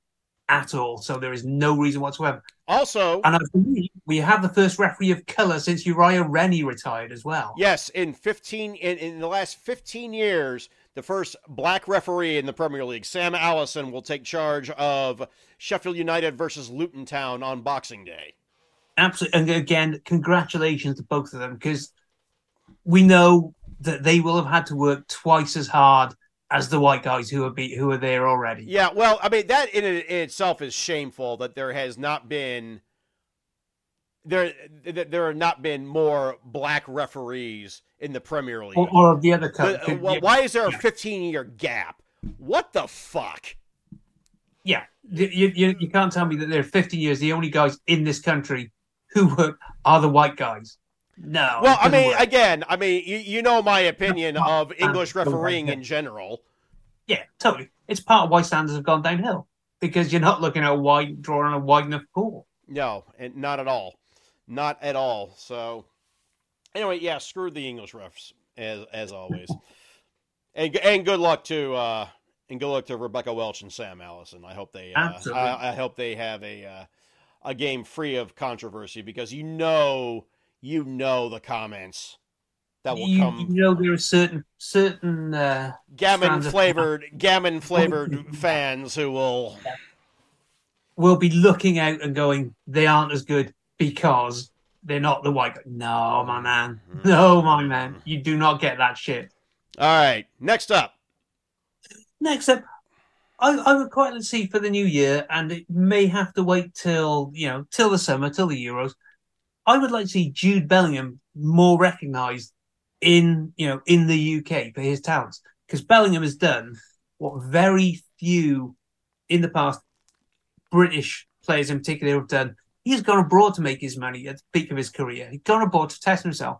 at all. So there is no reason whatsoever. Also, And I believe we have the first referee of colour since Uriah Rennie retired as well. yes, in fifteen in, in the last fifteen years, the first black referee in the Premier League, Sam Allison, will take charge of Sheffield United versus Luton Town on Boxing Day. Absolutely. And again, congratulations to both of them because we know that they will have had to work twice as hard as the white guys who are be, who are there already. Yeah, well, I mean that in, in itself is shameful that there has not been there that there have not been more black referees in the Premier League. Or, or the other country. wh- why is there a 15 year gap? What the fuck? Yeah, you, you, you can't tell me that there are 50 years the only guys in this country who work are the white guys. No. Well, I mean, work. again, I mean, you, you know my opinion That's of English refereeing in general. yeah, totally. It's part of why standards have gone downhill because you're not looking at a wide drawing a wide enough pool. No, and not at all, not at all. So, anyway, yeah, screw the English refs as as always, and and good luck to uh, and good luck to Rebecca Welch and Sam Allison. I hope they uh, I, I hope they have a uh, a game free of controversy because you know you know the comments that will You, come you know there are certain certain uh, gammon of- flavored gammon flavored fans who will will be looking out and going, they aren't as good because they're not the white. No, my man. No, my man. You do not get that shit. all right next up Next up, I, I would quite like to see for the new year, and it may have to wait till you know till the summer, till the Euros. I would like to see Jude Bellingham more recognised in you know in the UK for his talents because Bellingham has done what very few in the past British players in particular have done. He's gone abroad to make his money at the peak of his career. He's gone abroad to test himself,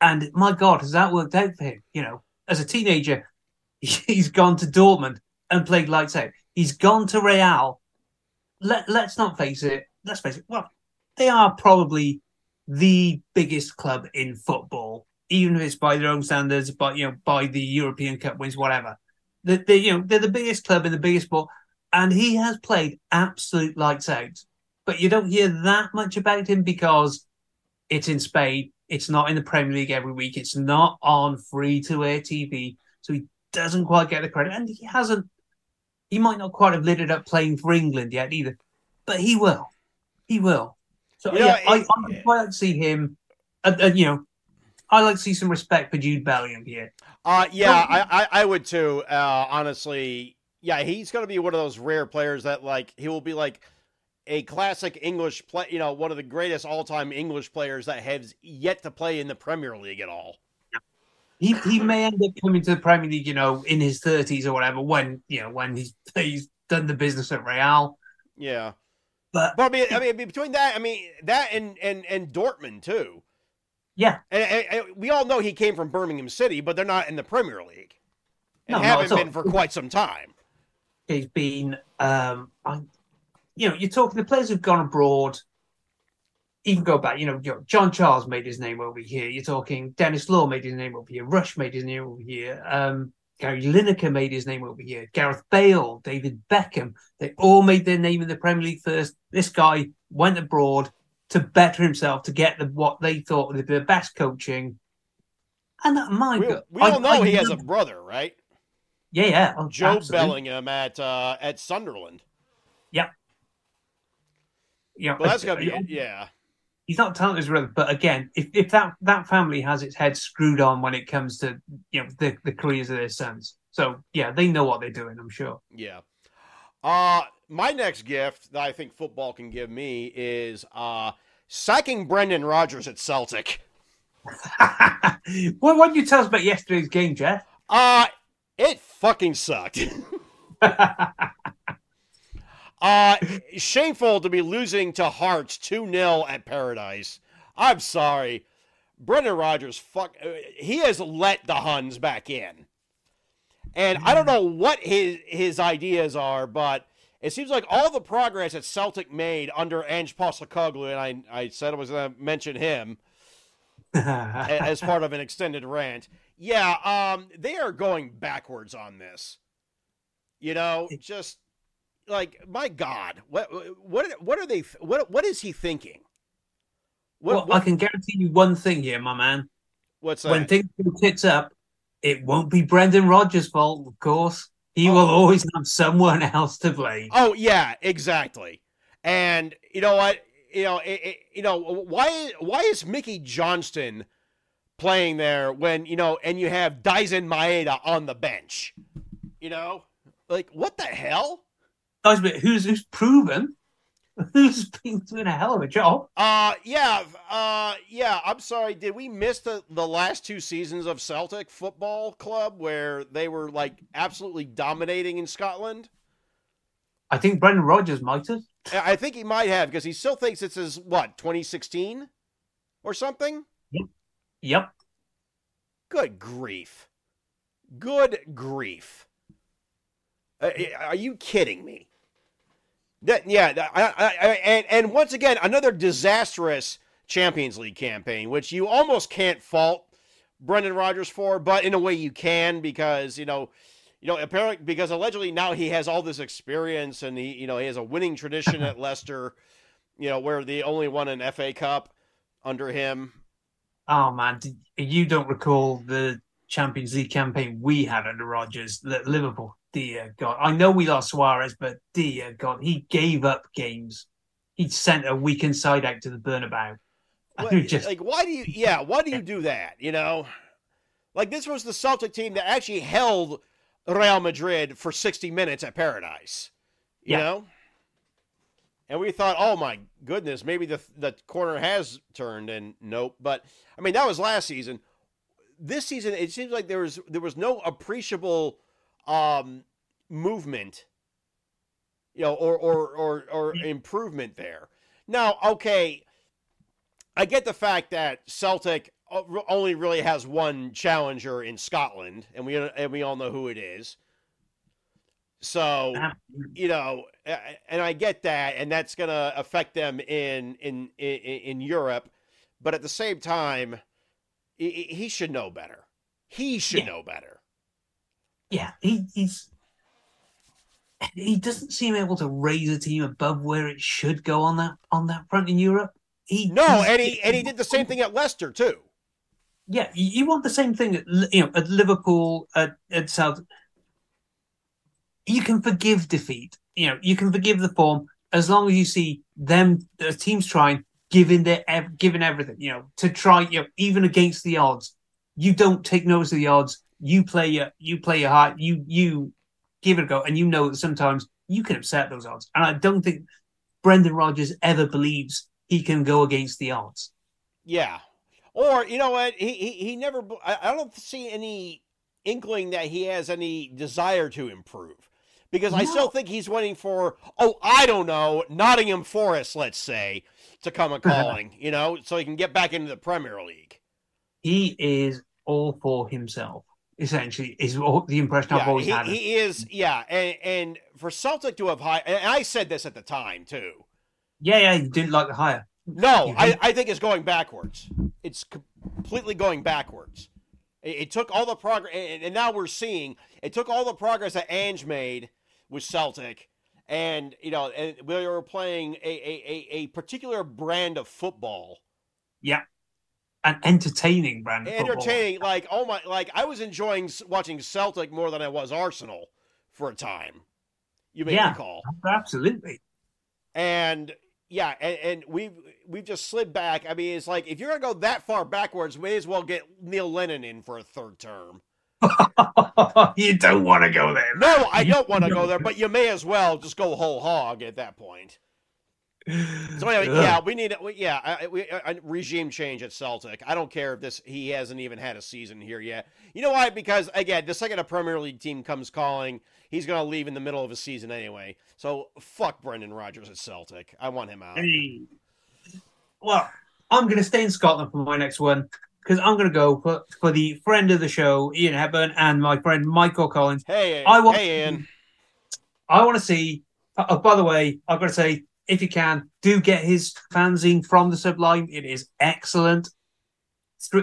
and my God, has that worked out for him? You know, as a teenager, he's gone to Dortmund and played lights out. He's gone to Real. Let Let's not face it. Let's face it. Well, they are probably the biggest club in football, even if it's by their own standards, but you know, by the European Cup wins, whatever. They, they, you know, they're the biggest club in the biggest sport, and he has played absolute lights out. But you don't hear that much about him because it's in Spain. It's not in the Premier League every week. It's not on free to air TV. So he doesn't quite get the credit. And he hasn't, he might not quite have lit it up playing for England yet either. But he will. He will. So, You know, yeah, I, I would like to see him, uh, uh, you know, I like to see some respect for Jude Bellingham here. Uh, yeah, I, I, I would too. Uh, honestly, yeah, he's going to be one of those rare players that like he will be like a classic English play. You know, one of the greatest all-time English players that has yet to play in the Premier League at all. He he may end up coming to the Premier League, you know, in his thirties or whatever, when you know, when he's he's done the business at Real. Yeah, But but I mean, I mean, between that, I mean that and and and Dortmund too. yeah, And, and, and we all know he came from Birmingham City, but they're not in the Premier League and No, haven't been for quite some time. he's been um I, you know, you're talking the players who've gone abroad, even go back, you know, you know, John Charles made his name over here. You're talking Dennis Law made his name over here, Rush made his name over here, um, Gary Lineker made his name over here, Gareth Bale, David Beckham, they all made their name in the Premier League first. This guy went abroad to better himself, to get the what they thought would be the best coaching. And that, my We, God, we all I- know I he has a brother, right? yeah, yeah, oh, Joe absolutely. Bellingham at uh, at Sunderland. You know, Well, that's gonna be yeah. He's not talented as well, but again, if, if that that family has its head screwed on when it comes to you know the, the careers of their sons, so yeah, they know what they're doing. I'm sure. Yeah. Uh my next gift that I think football can give me is uh sacking Brendan Rodgers at Celtic. well, what did you tell us about yesterday's game, Jeff? Uh it fucking sucked. uh shameful to be losing to Hearts 2-0 at Paradise. I'm sorry. Brendan Rodgers fuck uh, he has let the Huns back in. And I don't know what his his ideas are, but it seems like all the progress that Celtic made under Ange Postecoglou, and I, I said I was going to mention him as part of an extended rant. Yeah, um, they are going backwards on this. You know, just like my God, what what what are they? What what is he thinking? What, well, what- I can guarantee you one thing here, my man. what's that? When things go tits up, it won't be Brendan Rodgers' fault, of course. He Oh. will always have someone else to blame. Oh yeah, exactly. And you know what? You know, it, it, you know why? Why is Mickey Johnston playing there when you know, and you have Daizen Maeda on the bench? You know, like what the hell? Guys, but who's who's proven? Who's been doing a hell of a job? Uh, yeah, uh, yeah. I'm sorry. Did we miss the the last two seasons of Celtic Football Club where they were like absolutely dominating in Scotland? I think Brendan Rodgers might have. I think he might have because he still thinks it's his what 2016 or something. Yep. yep. Good grief! Good grief! Uh, are you kidding me? That yeah, I, I, I, and and once again another disastrous Champions League campaign, which you almost can't fault Brendan Rodgers for, but in a way you can because you know, you know, apparently because allegedly now he has all this experience and he you know he has a winning tradition at Leicester, you know, where they only won an FA Cup under him. Oh man, you don't recall the Champions League campaign we had under Rodgers at Liverpool? Dear God, I know we lost Suarez, but dear God, he gave up games. He sent a weakened side out to the Bernabeu. What- just- like why do you yeah why do you do that you know like this was the celtic team that actually held real madrid for 60 minutes at paradise you Yeah. know and we thought oh my goodness maybe the the corner has turned and nope but i mean that was last season this season it seems like there was there was no appreciable um movement you know or or or, or mm-hmm. improvement there now okay I get the fact that Celtic uh, only really has one challenger in Scotland, and we and we all know who it is. So uh-huh. you know, and I get that, and that's going to affect them in in in, in Europe. But at the same time, he, he should know better. He should Yeah. know better. Yeah, he, he's he doesn't seem able to raise a team above where it should go on that on that front in Europe. He No, and he and he did the same thing at Leicester too. Yeah, you want the same thing at you know at Liverpool at, at South. You can forgive defeat. You know you can forgive the form as long as you see them the teams trying, giving their giving everything. You know to try you know even against the odds. You don't take notice of the odds. You play your you play your heart. You you give it a go, and you know that sometimes you can upset those odds. And I don't think Brendan Rodgers ever believes he can go against the odds. Yeah. Or you know what? He he, he never. I, I don't see any inkling that he has any desire to improve because I still think he's waiting for. Oh, I don't know, Nottingham Forest, let's say, to come a calling. you know, so he can get back into the Premier League. he is all for himself. Essentially, is the impression I've always he, had. he is. Yeah, and, and for Celtic to have high, and I said this at the time too. yeah, yeah, he didn't like the hire. No, I, I think it's going backwards. It's completely going backwards. It, it took all the progress, and, and now we're seeing it took all the progress that Ange made with Celtic, and you know, and we were playing a, a, a, a particular brand of football, An entertaining brand of football. entertaining. Like oh my, like I was enjoying watching Celtic more than I was Arsenal for a time. You may Yeah. recall. Absolutely. and yeah, and, and we've we've just slid back. I mean, it's like if you're gonna go that far backwards, may as well get Neil Lennon in for a third term. you don't want to go there. No, I don't want to go there, but you may as well just go whole hog at that point. So anyway, Ugh. yeah, we need we- yeah, I- we, a regime change at Celtic. I don't care if this he hasn't even had a season here yet. You know why? Because again, the second a Premier League team comes calling, he's gonna leave in the middle of a season anyway. So fuck Brendan Rodgers at Celtic. I want him out. Hey. Well, I'm going to stay in Scotland for my next one because I'm going to go for, for the friend of the show, Ian Hepburn, and my friend Michael Collins. Hey, I want- hey, Ian. I want to see. Uh, oh, by the way, I've got to say, if you can, do get his fanzine from the Sublime. It is excellent.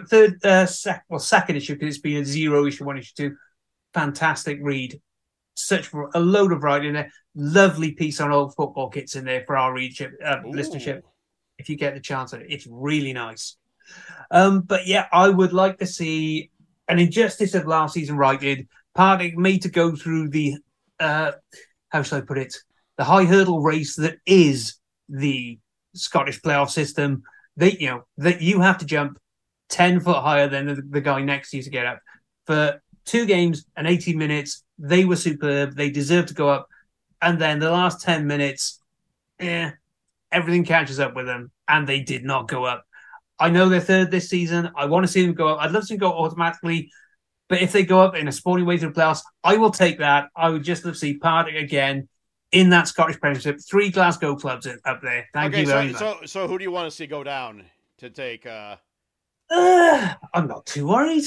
Third, uh, sec- well, second issue because it's been a zero issue, one issue two. Fantastic read. Such a load of writing in there. Lovely piece on old football kits in there for our readership, uh, listenership. If you get the chance at it, it's really nice. Um, but yeah, I would like to see an injustice of last season righted. Parting me to go through the uh, how shall I put it? The high hurdle race that is the Scottish playoff system. They, you know, that you have to jump ten foot higher than the, the guy next to you to get up. For two games and 80 minutes. They were superb. They deserved to go up. And then the last 10 minutes, eh, everything catches up with them, and they did not go up. I know they're third this season. I want to see them go up. I'd love to see them go automatically. But if they go up in a sporting way to the playoffs, I will take that. I would just love to see Partick again in that Scottish Premiership. Three Glasgow clubs up there. Thank okay, you very so, much. so so who do you want to see go down to take? uh Uh, I'm not too worried.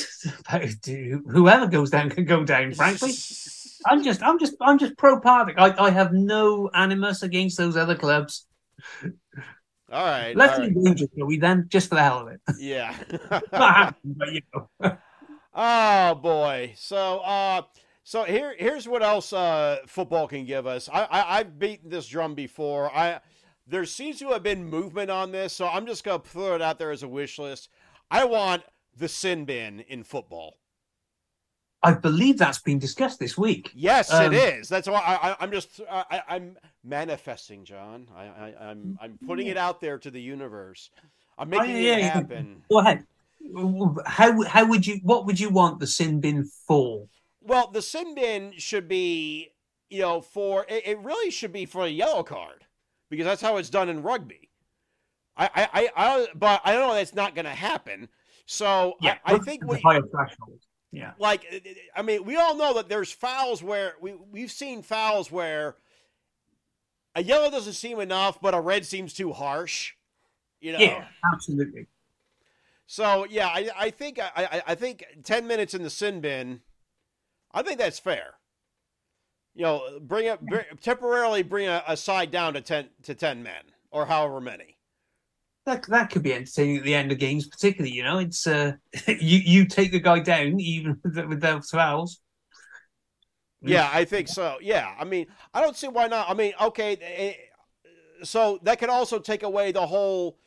Whoever goes down can go down. Frankly, I'm just, I'm just, I'm just pro Partick. I, I have no animus against those other clubs. All right. Let's all right. Rangers, shall we then, just for the hell of it. Yeah. But you know. oh boy. So uh so here here's what else uh football can give us. I, I I've beaten this drum before. I there seems to have been movement on this, so I'm just gonna throw it out there as a wish list. I want the sin bin in football. I believe that's been discussed this week. Yes, Um, it is. That's why I, I, I'm just I, I- I'm manifesting, Jon. I, I, I'm I'm putting it out there to the universe. I'm making Oh, yeah, it happen. Go ahead. How how would you what would you want the sin bin for? Well, the sin bin should be, you know, for it, it really should be for a yellow card because that's how it's done in rugby. I, I, I, I but I don't know that's not going to happen. So I, I think the we, higher threshold. Yeah. like, I mean, we all know that there's fouls where we we've seen fouls where a yellow doesn't seem enough, but a red seems too harsh. You know. Yeah, absolutely. So yeah, I, I think I, I, I think ten minutes in the sin bin, I think that's fair. You know, bring it bring, temporarily bring a, a side down to ten to ten men or however many. That that could be entertaining at the end of games, particularly. You know, it's uh, you you take the guy down even with, the, with those fouls. Yeah, I think so. Yeah, I mean, I don't see why not. I mean, okay, eh, so that could also take away the whole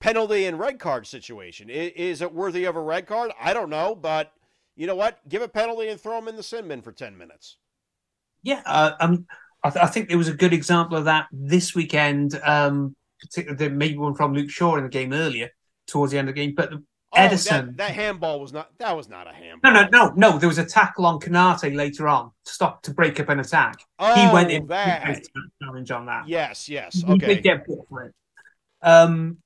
penalty and red card situation. Is it worthy of a red card? I don't know, but you know what? Give a penalty and throw him in the sin bin for ten minutes. Yeah, uh, um, I, th- I think there was a good example of that this weekend. Um, there maybe one from Luke Shaw in the game earlier, towards the end of the game. But the, Oh, Ederson, that, that handball was not. That was not a handball. no, no, no, no. There was a tackle on Konaté later on to stop to break up an attack. Oh, he went in that. challenge on that. Yes, yes. He Okay. did get for it. Um,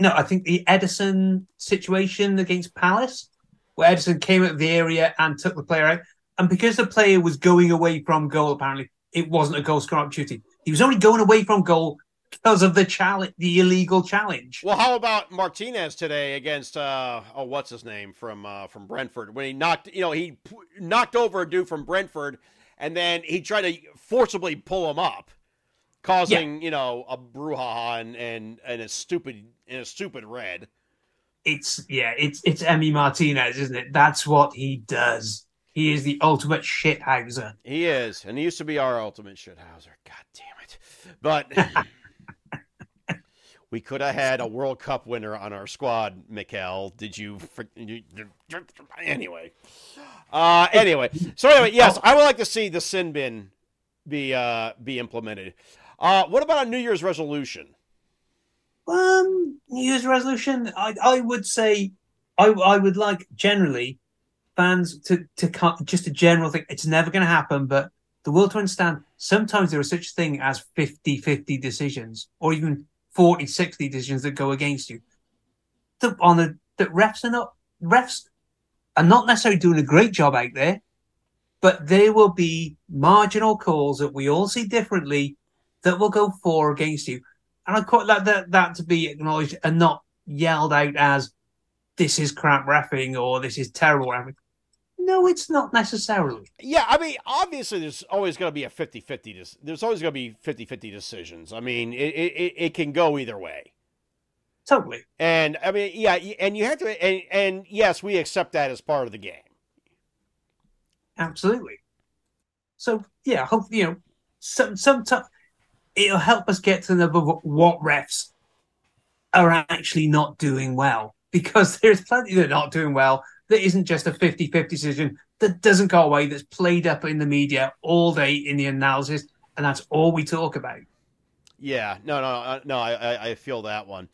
no, I think the Ederson situation against Palace, where Ederson came out of the area and took the player out, and because the player was going away from goal, apparently it wasn't a goal scoring opportunity. He was only going away from goal because of the challenge, the illegal challenge. Well, how about Martinez today against uh oh what's his name from uh from Brentford when he knocked you know he p- knocked over a dude from Brentford and then he tried to forcibly pull him up causing you know a brouhaha and and and a stupid and a stupid red. It's yeah, it's it's Emi Martinez, isn't it? That's what he does. He is the ultimate shithouser. He is and he used to be our ultimate shithouser. God damn it. But We could have had a World Cup winner on our squad, Mikel. Did you? Anyway, uh, anyway. So anyway, yes, I would like to see the sin bin be uh, be implemented. Uh, what about a New Year's resolution? Um, New Year's resolution. I I would say, I I would like generally fans to to cut just a general thing. It's never going to happen, but the world to understand. Sometimes there is such thing as 50-50 decisions, or even 40-60 decisions that go against you. The, on the that refs are not refs are not necessarily doing a great job out there, but there will be marginal calls that we all see differently that will go for or against you. And I quite like that that to be acknowledged and not yelled out as this is crap refing or this is terrible refing. No, it's not necessarily. Yeah, I mean, obviously, there's always going to be a 50 50. Dis- there's always going to be 50 50 decisions. I mean, it, it, it can go either way. Totally. And I mean, yeah, and you have to, and, and yes, we accept that as part of the game. Absolutely. So yeah, hope you know some some it'll help us get to of what refs are actually not doing well because there's plenty that are not doing well that isn't just a 50-50 decision that doesn't go away that's played up in the media all day in the analysis and that's all we talk about Yeah, no, no, uh, no. I, I, feel that one.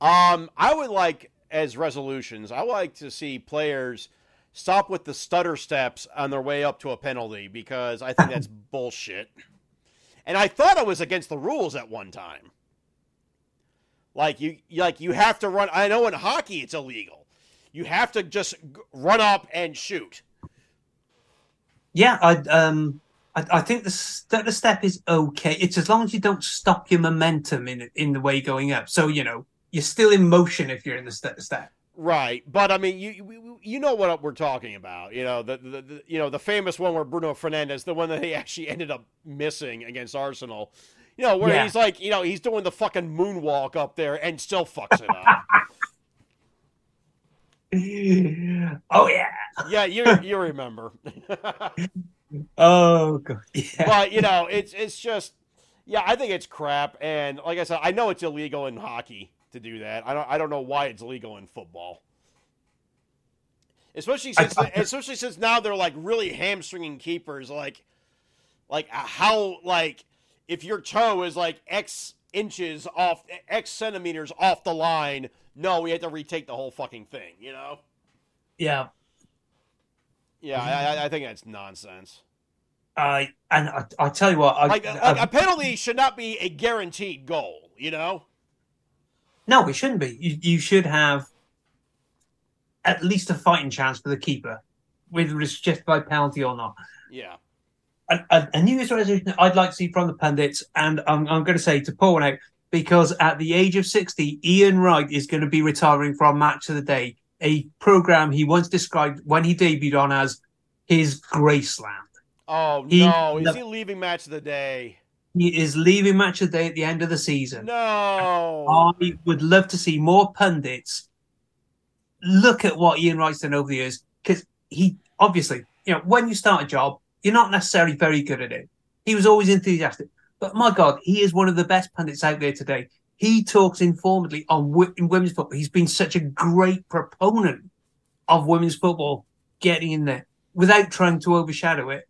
Um, I would like as resolutions. I would like to see players stop with the stutter steps on their way up to a penalty because I think that's bullshit. And I thought it was against the rules at one time. Like you, like you have to run. I know in hockey it's illegal. You have to just run up and shoot. Yeah, I um, I, I think the stutter step is okay. It's as long as you don't stop your momentum in in the way going up. So you know you're still in motion if you're in the stutter step. Right, but I mean, you you- you know what we're talking about. You know the, the, the you know the famous one where Bruno Fernandes, the one that he actually ended up missing against Arsenal. You know where Yeah. he's like, you know, he's doing the fucking moonwalk up there and still fucks it up. oh yeah. yeah, you you remember. Oh god. Yeah. but you know, it's it's just yeah, I think it's crap. And like I said, I know it's illegal in hockey to do that. I don't I don't know why it's legal in football. Especially since I- especially since now they're like really hamstringing keepers like like uh, how like if your toe is like X inches off X centimeters off the line, no, we have to retake the whole fucking thing, you know? yeah. Yeah, I, I- I think that's nonsense. I and I, I tell you what, I, Like, like a penalty should not be a guaranteed goal, you know? No, it shouldn't be. You, you should have at least a fighting chance for the keeper, whether it's just by penalty or not. Yeah. a, a, a New Year's resolution I'd like to see from the pundits, and I'm, I'm going to say to pull one out because at the age of 60, Ian Wright is going to be retiring from Match of the Day, a program he once described when he debuted on as his Graceland. Oh He- no, is the- he leaving match of the day? He is leaving Match of the Day at the end of the season. No. I would love to see more pundits look at what Ian Wright's done over the years because he obviously, you know, when you start a job, you're not necessarily very good at it. He was always enthusiastic, but my God, he is one of the best pundits out there today. He talks informally on wo- in women's football. He's been such a great proponent of women's football getting in there without trying to overshadow it.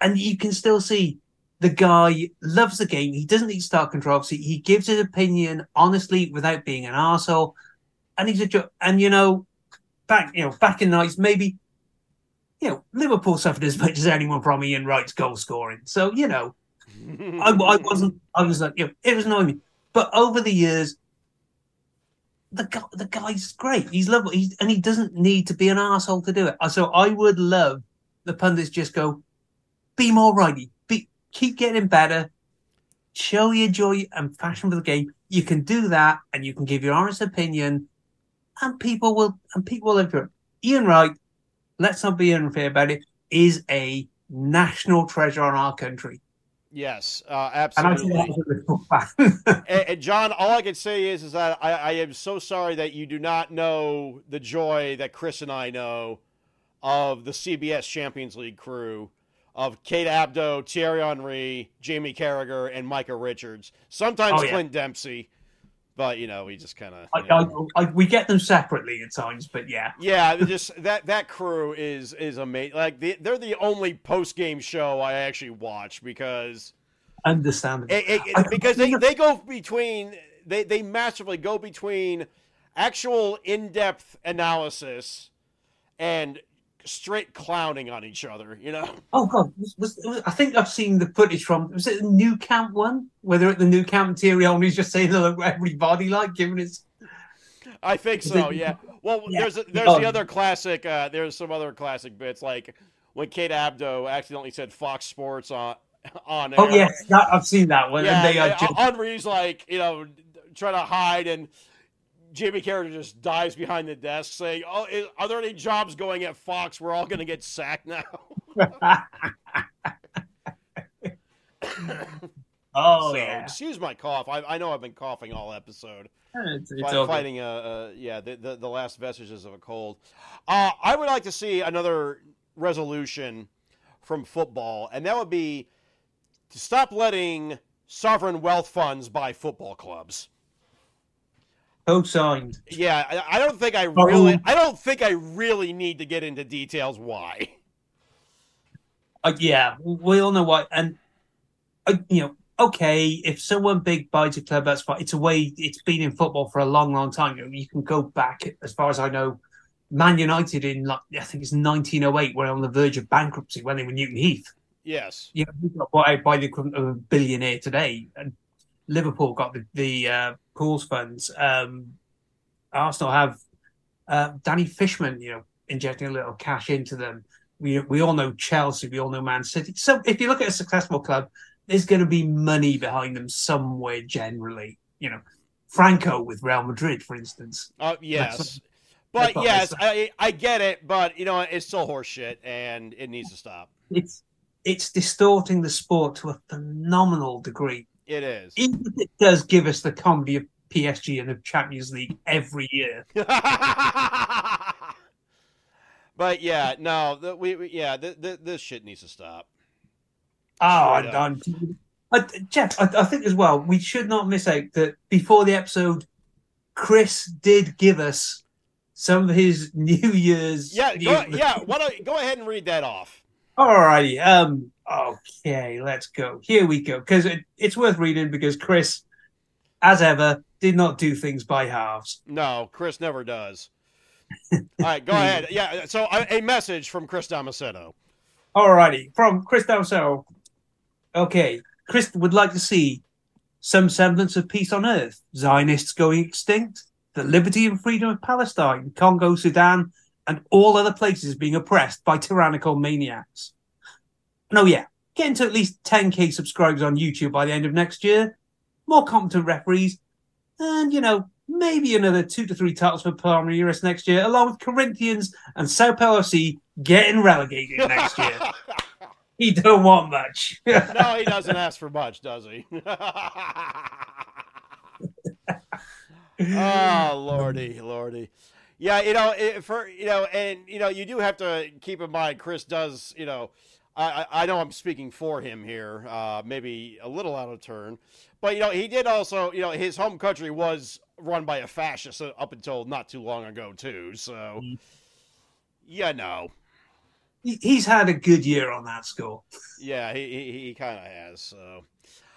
And you can still see the guy loves the game. He doesn't need to start controversy. He gives his opinion honestly without being an arsehole. And he's a jo- and you know, back you know, back in the nights, maybe you know, Liverpool suffered as much as anyone from Ian Wright's goal scoring. So, you know, I, I wasn't I was like, you know, it was annoying me. But over the years, the guy, the guy's great. He's lovely, he's, and he doesn't need to be an asshole to do it. So I would love the pundits just go, be more righty, keep getting better, show your joy and passion for the game. You can do that, and you can give your honest opinion, and people will and people will enjoy it. Ian Wright, let's not be unfair about it, is a national treasure on our country. yes, uh, And I say absolutely. that as a Liverpool fan. and, and Jon, all I can say is, is that I, I am so sorry that you do not know the joy that Chris and I know of the CBS Champions League crew of Kate Abdo, Thierry Henry, Jamie Carragher, and Micah Richards. Sometimes Oh, yeah. Clint Dempsey, but you know we just kind of. We get them separately at times, but yeah. Yeah, just that that crew is is amazing. Like the, they're the only post game show I actually watch because Understandable. it, it, it- because they, they go between they they massively go between actual in depth analysis and straight clowning on each other. You know, Oh god, was, was, was, I think I've seen the footage from was it the Nou Camp one? Where they're at the Nou Camp and Thierry Henry's just saying hello to everybody, like giving his I think so. Yeah. Well, Yeah. there's there's Oh. the other classic. Uh, there's some other classic bits like when Kate Abdo accidentally said Fox Sports on on air. Oh yes, that, I've seen that one. Yeah, and they are just Henry's like, you know, trying to hide, and Jamie Carragher just dives behind the desk saying, "Oh, is, are there any jobs going at Fox? We're all going to get sacked now." Oh so, yeah. excuse my cough. I, I know I've been coughing all episode, It's, it's all fighting, uh, uh, yeah, the, the the last vestiges of a cold. Uh, I would like to see another resolution from football, and that would be to stop letting sovereign wealth funds buy football clubs. Co-signed. Yeah, I, I don't think I Oh. really, I don't think I really need to get into details why. Uh, yeah, we all know why, And uh, you know, okay, if someone big buys a club, that's fine. It's a way. It's been in football for a long, long time. You, know, you can go back as far as I know Man United in like I think it's 1908 were on the verge of bankruptcy when they were Newton Heath. Yes. You know, we got bought out by the equivalent of a billionaire today, and Liverpool got the, the uh, pools funds. Um, Arsenal have uh, Danny Fiszman, you know, injecting a little cash into them. We we all know Chelsea, we all know Man City. So if you look at a successful club, there's going to be money behind them somewhere. Generally, you know, Franco with Real Madrid, for instance. Uh, yes. But yes, I, I get it, but you know it's still horseshit, and it needs to stop. It's it's distorting the sport to a phenomenal degree. It is. Even if it does give us the comedy of PSG and the Champions League every year. but yeah, no, the, we, we yeah, the, the, this shit needs to stop. Oh, Straight and, and- I, Jeff, I, I think as well, we should not miss out that before the episode, Chris did give us some of his New Year's. Yeah, go, yeah. Why don't go ahead and read that off? Alrighty. Um. Okay, let's go. Here we go. Because it, it's worth reading because Chris, as ever, did not do things by halves. No, Chris never does. All right, go ahead. Yeah, so a, a message from Chris Damasceno. Alrighty, from Chris Dowsell. Okay, Chris would like to see some semblance of peace on earth. Zionists going extinct, the liberty and freedom of Palestine, Congo, Sudan, and all other places being oppressed by tyrannical maniacs. No, yeah, getting to at least 10k subscribers on YouTube by the end of next year, more competent referees, and you know, maybe another two to three titles for Palmeiras next year, along with Corinthians and Sao Paulo FC getting relegated next year. He don't want much. no, he doesn't ask for much, does he? oh, lordy, lordy. Yeah, you know, it, for you know, and you know, you do have to keep in mind, Chris does, you know, I, I know I'm speaking for him here, uh, maybe a little out of turn, but you know, he did also, you know, his home country was run by a fascist up until not too long ago too. So, yeah, no, He- He's had a good year on that score. Yeah, he he, he kind of has. So,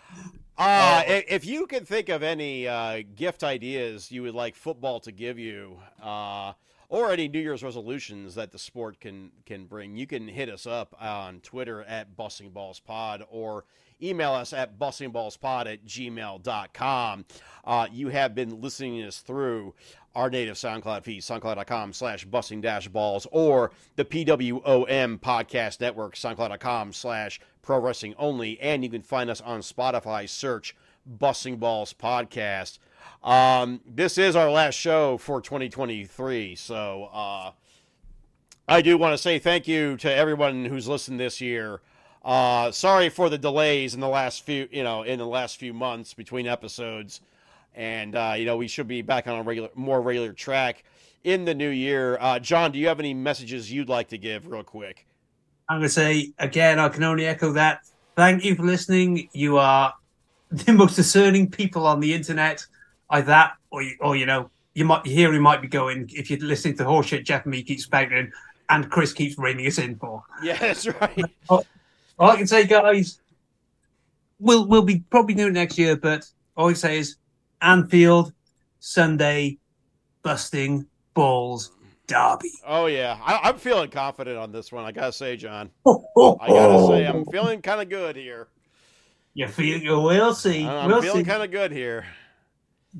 uh, if, if you can think of any uh, gift ideas you would like football to give you, uh, or any New Year's resolutions that the sport can can bring, you can hit us up on Twitter at Busting Balls Pod or email us at bustingballspod at gmail.com. Uh, you have been listening to us through our native SoundCloud feed, soundcloud.com slash busting dash balls, or the PWOM podcast network, soundcloud.com slash pro wrestling only. And you can find us on Spotify, search Busting Balls Podcast. Um, this is our last show for 2023. So, uh, I do want to say thank you to everyone who's listened this year. Uh, sorry for the delays in the last few, you know, in the last few months between episodes, and uh, you know we should be back on a regular, more regular track in the new year. Uh, Jon, do you have any messages you'd like to give, real quick? I'm going to say again, I can only echo that. Thank you for listening. You are the most discerning people on the internet. Either that, or you, or you know, you might hear he might be going if you're listening to horseshit Jeff and me keeps spouting, and Chris keeps reining us in for. Yeah, that's right. All I can say, guys, we'll we'll be probably doing it next year, but all I say is Anfield Sunday, busting balls derby. Oh yeah, I, I'm feeling confident on this one. I gotta say, Jon. Ho, oh, ho, oh, I gotta oh. say. I'm feeling kind of good here. You feel you will see. I'm we'll feeling kind of good here.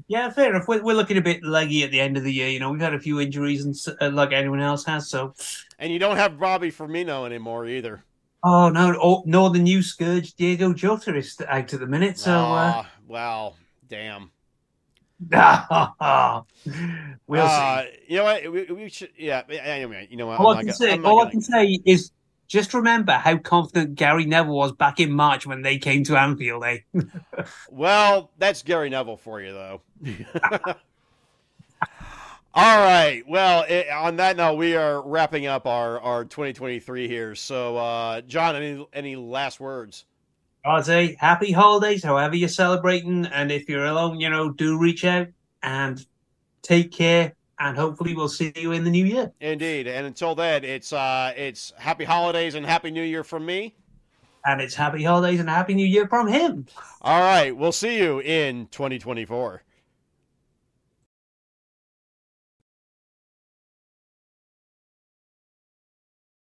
Yeah, fair enough. We're, we're looking a bit leggy at the end of the year. You know, we've had a few injuries, and uh, like anyone else has. So, And you don't have Bobby Firmino anymore either. oh no, oh, no, the new scourge Diogo Jota is out at the minute. So, uh, wow, damn. we'll Uh, see. You know what? We, we should. Yeah. Anyway, you know what? All I'm I can gonna- I'm all gonna- can say is just remember how confident Gary Neville was back in March when they came to Anfield. Eh? Well, that's Gary Neville for you, though. All right. Well, it, on that note, we are wrapping up our, our 2023 here. So, uh, Jon, any any last words? I'd say happy holidays, however you're celebrating, and if you're alone, you know, do reach out and take care. And hopefully, we'll see you in the new year. Indeed. And until then, it's uh, it's happy holidays and happy New Year from me. And it's happy holidays and happy new year from him. All right. We'll see you in 2024.